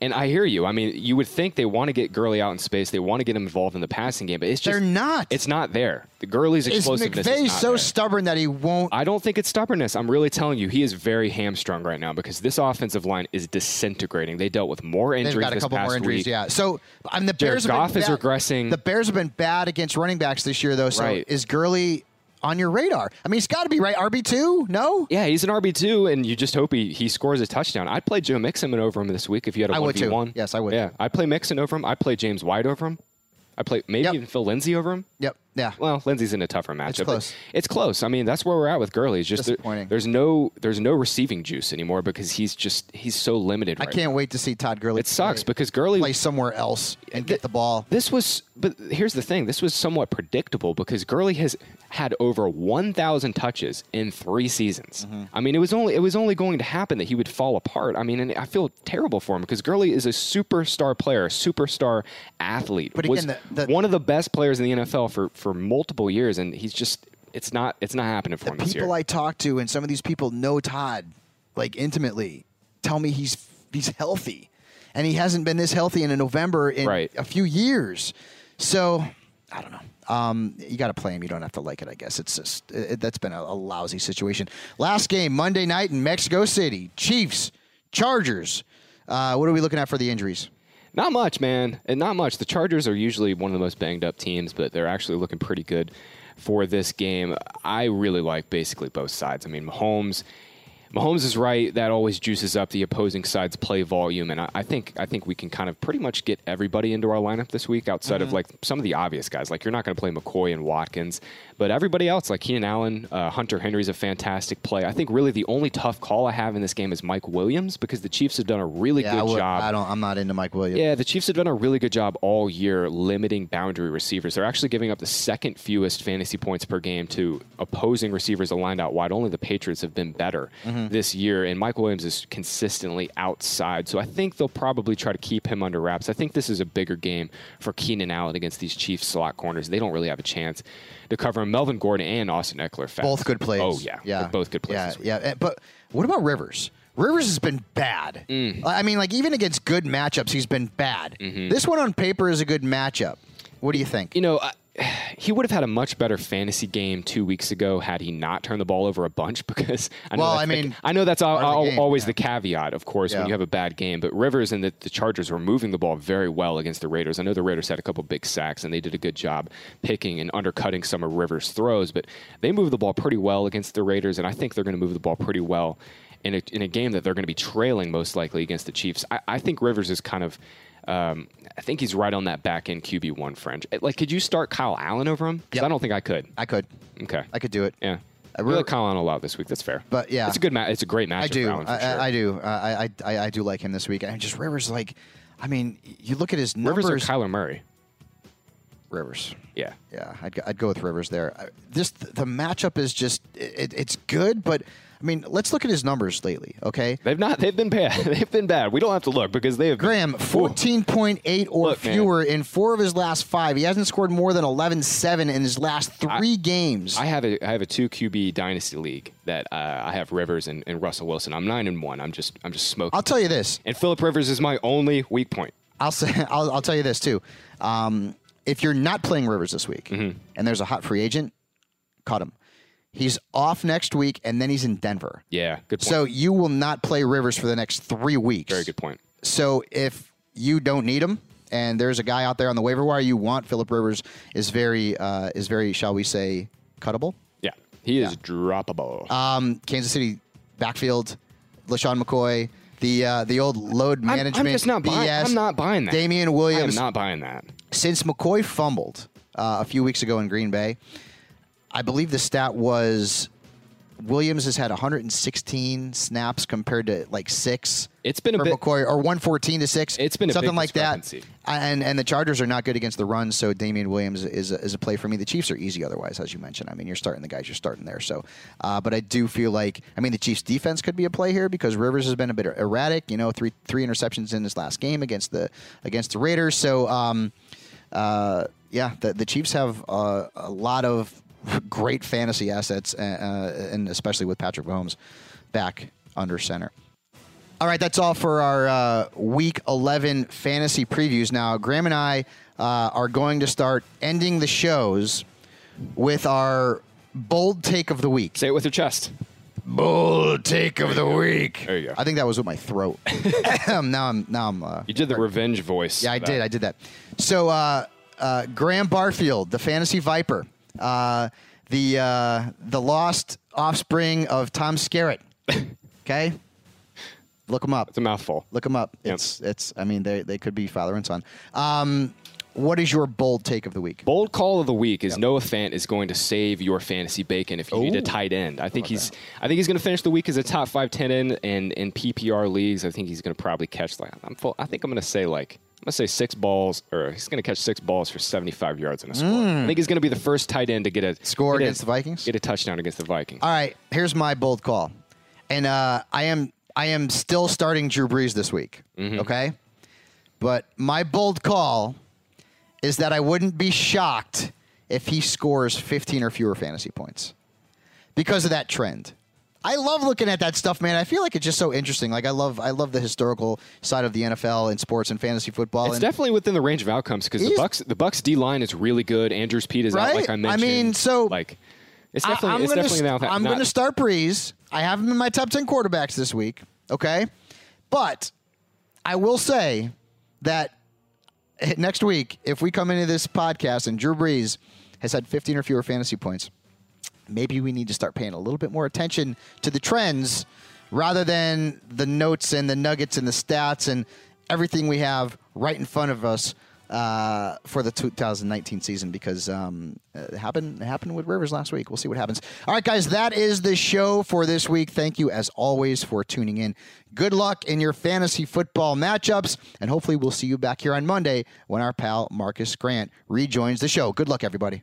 And I hear you. I mean, you would think they want to get Gurley out in space. They want to get him involved in the passing game, but it's just They're not. It's not there. The Gurley's Is explosiveness is McVay not so there. stubborn that he won't? I don't think it's stubbornness. I'm really telling you, he is very hamstrung right now because this offensive line is disintegrating. They dealt with more injuries They've got a couple more injuries. week. Yeah. So I mean, the Jared Bears have Goff been is bad. regressing. The Bears have been bad against running backs this year, though. So Right. is Gurley on your radar? I mean, he's got to be right. RB two? No. Yeah, he's an RB two, and you just hope he, he scores a touchdown. I'd play Joe Mixon over him this week if you had a one v one. Yes, I would. Yeah, I'd play Mixon over him. I'd play James White over him. I play maybe Yep. even Phil Lindsay over him. Yep. Yeah. Well, Lindsay's in a tougher matchup. but close. It's close. I mean, that's where we're at with Gurley. It's just there- Disappointing. there's no there's no receiving juice anymore because he's just he's so limited. I can't now. wait to see Todd Gurley. It sucks play, because Gurley play somewhere else and get the ball. This was, but here's the thing: this was somewhat predictable because Gurley has had over 1,000 touches in three seasons. Mm-hmm. I mean, it was only it was only going to happen that he would fall apart. I mean, and I feel terrible for him because Gurley is a superstar player, a superstar athlete. But was again, the- the- one of the best players in the NFL for for multiple years, and he's just it's not it's not happening for the him this year. people I talk to, and some of these people know Todd like intimately, tell me he's he's healthy, and he hasn't been this healthy in a November in Right. a few years. So I don't know. Um, you got to play him. You don't have to like it. I guess it's just it, that's been a, a lousy situation. Last game Monday night in Mexico City, Chiefs, Chargers. Uh, what are we looking at for the injuries? Not much, man, and not much. The Chargers are usually one of the most banged up teams, but they're actually looking pretty good for this game. I really like basically both sides. I mean, Mahomes. Mahomes is right. That always juices up the opposing side's play volume, and I, I think I think we can kind of pretty much get everybody into our lineup this week, outside of like some of the obvious guys. Like you're not going to play McCoy and Watkins, but everybody else, like Keenan Allen, uh, Hunter Henry's a fantastic play. I think really the only tough call I have in this game is Mike Williams because the Chiefs have done a really Yeah, I, good would, job. I don't. I'm not into Mike Williams. Yeah, the Chiefs have done a really good job all year limiting boundary receivers. They're actually giving up the second fewest fantasy points per game to opposing receivers aligned out wide. Only the Patriots have been better this year, and Mike Williams is consistently outside. So I think they'll probably try to keep him under wraps. I think this is a bigger game for Keenan Allen against these Chiefs slot corners. They don't really have a chance to cover him. Melvin Gordon and Austin Ekeler, fast. Both good plays. Oh yeah, yeah, They're both good plays. Yeah, yeah. But what about Rivers? Rivers has been bad. Mm. I mean, like even against good matchups, he's been bad. Mm-hmm. This one on paper is a good matchup. What do you think? You know, I, he would have had a much better fantasy game two weeks ago had he not turned the ball over a bunch. Because I know Well, that's I the- mean, I know that's al- part the game, always yeah. the caveat, of course, Yeah. when you have a bad game. But Rivers and the, the Chargers were moving the ball very well against the Raiders. I know the Raiders had a couple big sacks and they did a good job picking and undercutting some of Rivers' throws, but they moved the ball pretty well against the Raiders, and I think they're going to move the ball pretty well. In a, in a game that they're going to be trailing most likely against the Chiefs, I, I think Rivers is kind of um, I think he's right on that back end QB one fringe. Like, could you start Kyle Allen over him? 'Cause Yep. I don't think I could. I could, Okay. I could do it. Yeah. I really like Kyle Allen a lot this week. That's fair. But, yeah. it's a good match. It's a great matchup I do. for Allen I, sure. I, I do. Uh, I, I, I do like him this week. And just Rivers, like, I mean, you look at his numbers. Rivers or Kyler Murray. Rivers. Yeah. Yeah, I'd, I'd go with Rivers there. This the matchup is just it, it's good, but I mean, let's look at his numbers lately. Okay, They've not. They've been bad. they've been bad. We don't have to look because they have. Graham, 14.8 or Look, man. fewer in four of his last five. He hasn't scored more than 11-7 in his last three games. I have a I have a two QB dynasty league that uh, I have Rivers and, and Russell Wilson. I'm nine and one. I'm just I'm just smoking. I'll tell you this. and Philip Rivers is my only weak point. I'll say I'll, I'll tell you this too. Um, if you're not playing Rivers this week Mm-hmm. and there's a hot free agent, cut him. He's off next week and then he's in Denver. Yeah, good point. So you will not play Rivers for the next three weeks. Very good point. So if you don't need him and there's a guy out there on the waiver wire you want, Philip Rivers is very uh, is very, shall we say, cuttable. Yeah, he is droppable. Um, Kansas City backfield, LeSean McCoy, the uh, the old load I'm- management. I'm, just not buying. BS. I'm not buying that. Damien Williams. I am not buying that. Since McCoy fumbled uh, a few weeks ago in Green Bay, I believe the stat was Williams has had 116 snaps compared to like six. It's been a bit- McCoy, or 114 to six. It's been a something like that. And and the Chargers are not good against the run, so Damien Williams is a, is a play for me. The Chiefs are easy otherwise, as you mentioned. I mean, you're starting the guys you're starting there. So, uh, but I do feel like I mean the Chiefs defense could be a play here because Rivers has been a bit erratic. You know, three three interceptions in his last game against the against the Raiders. So. Um, uh, yeah, the, the Chiefs have uh, a lot of great fantasy assets, uh, uh, and especially with Patrick Mahomes back under center. All right, that's all for our uh, Week 11 fantasy previews. Now, Graham and I uh, are going to start ending the shows with our bold take of the week. Say it with your chest. Bold take of the week. There you go. I think that was with my throat. now I'm now I'm. Uh, You did the revenge voice. yeah, I did. I did that. So, uh, uh, Graham Barfield, the fantasy viper, uh, the uh, the lost offspring of Tom Skerritt. Okay, look them up. It's a mouthful. Look them up. Yep. It's it's. I mean, they they could be father and son. Um, what is your bold take of the week? Bold call of the week is Noah Fant is going to save your fantasy bacon if you need a tight end. I think he's I think he's going to finish the week as a top five tight end and in PPR leagues. I think he's going to probably catch like I'm full, I think I'm going to say like To say six balls or he's going to catch six balls for 75 yards and a score. I think he's going to be the first tight end to get a. Score get a- against the Vikings? Get a touchdown against the Vikings. All right, here's my bold call, and uh, I am I am still starting Drew Brees this week. Okay, but my bold call is that I wouldn't be shocked if he scores 15 or fewer fantasy points because of that trend. I love looking at that stuff, man. I feel like it's just so interesting. Like I love I love the historical side of the NFL and sports and fantasy football. It's and, definitely within the range of outcomes because the Bucs the Bucs D line is really good. Andrus Peat is out Right? like I I mean, so- like it's definitely I'm it's gonna, definitely st- not, I'm going to start Brees. I have him in my top 10 quarterbacks this week. Okay. But I will say that next week, if we come into this podcast and Drew Brees has had 15 or fewer fantasy points, maybe we need to start paying a little bit more attention to the trends rather than the notes and the nuggets and the stats and everything we have right in front of us uh, for the 2019 season because um, it happened it happened with Rivers last week. We'll see what happens. All right, guys, that is the show for this week. Thank you as always for tuning in. Good luck in your fantasy football matchups, and hopefully we'll see you back here on Monday when our pal Marcus Grant rejoins the show. Good luck, everybody.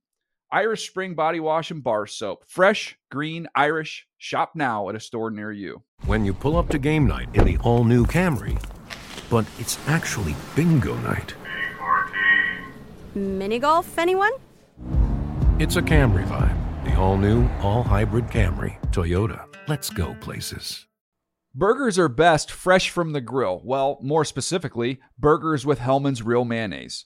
Irish Spring Body Wash and Bar Soap. Fresh, green, Irish. Shop now at a store near you. when you pull up to game night in the all new Camry. But it's actually bingo night. Mini golf, anyone? It's a Camry vibe. The all new, all hybrid Camry. Toyota. Let's go places. Burgers are best fresh from the grill. Well, more specifically, burgers with Hellmann's Real Mayonnaise.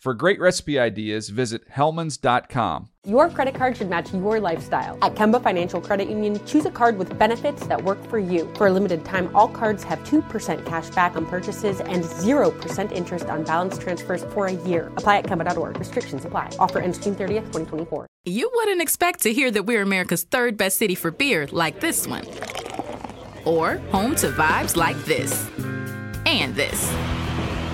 For great recipe ideas, visit hellmanns.com. Your credit card should match your lifestyle. At Kemba Financial Credit Union, choose a card with benefits that work for you. For a limited time, all cards have 2% cash back on purchases and 0% interest on balance transfers for a year. Apply at Kemba.org. Restrictions apply. Offer ends June 30th, 2024. You wouldn't expect to hear that we're America's third best city for beer like this one. Or home to vibes like this. And this.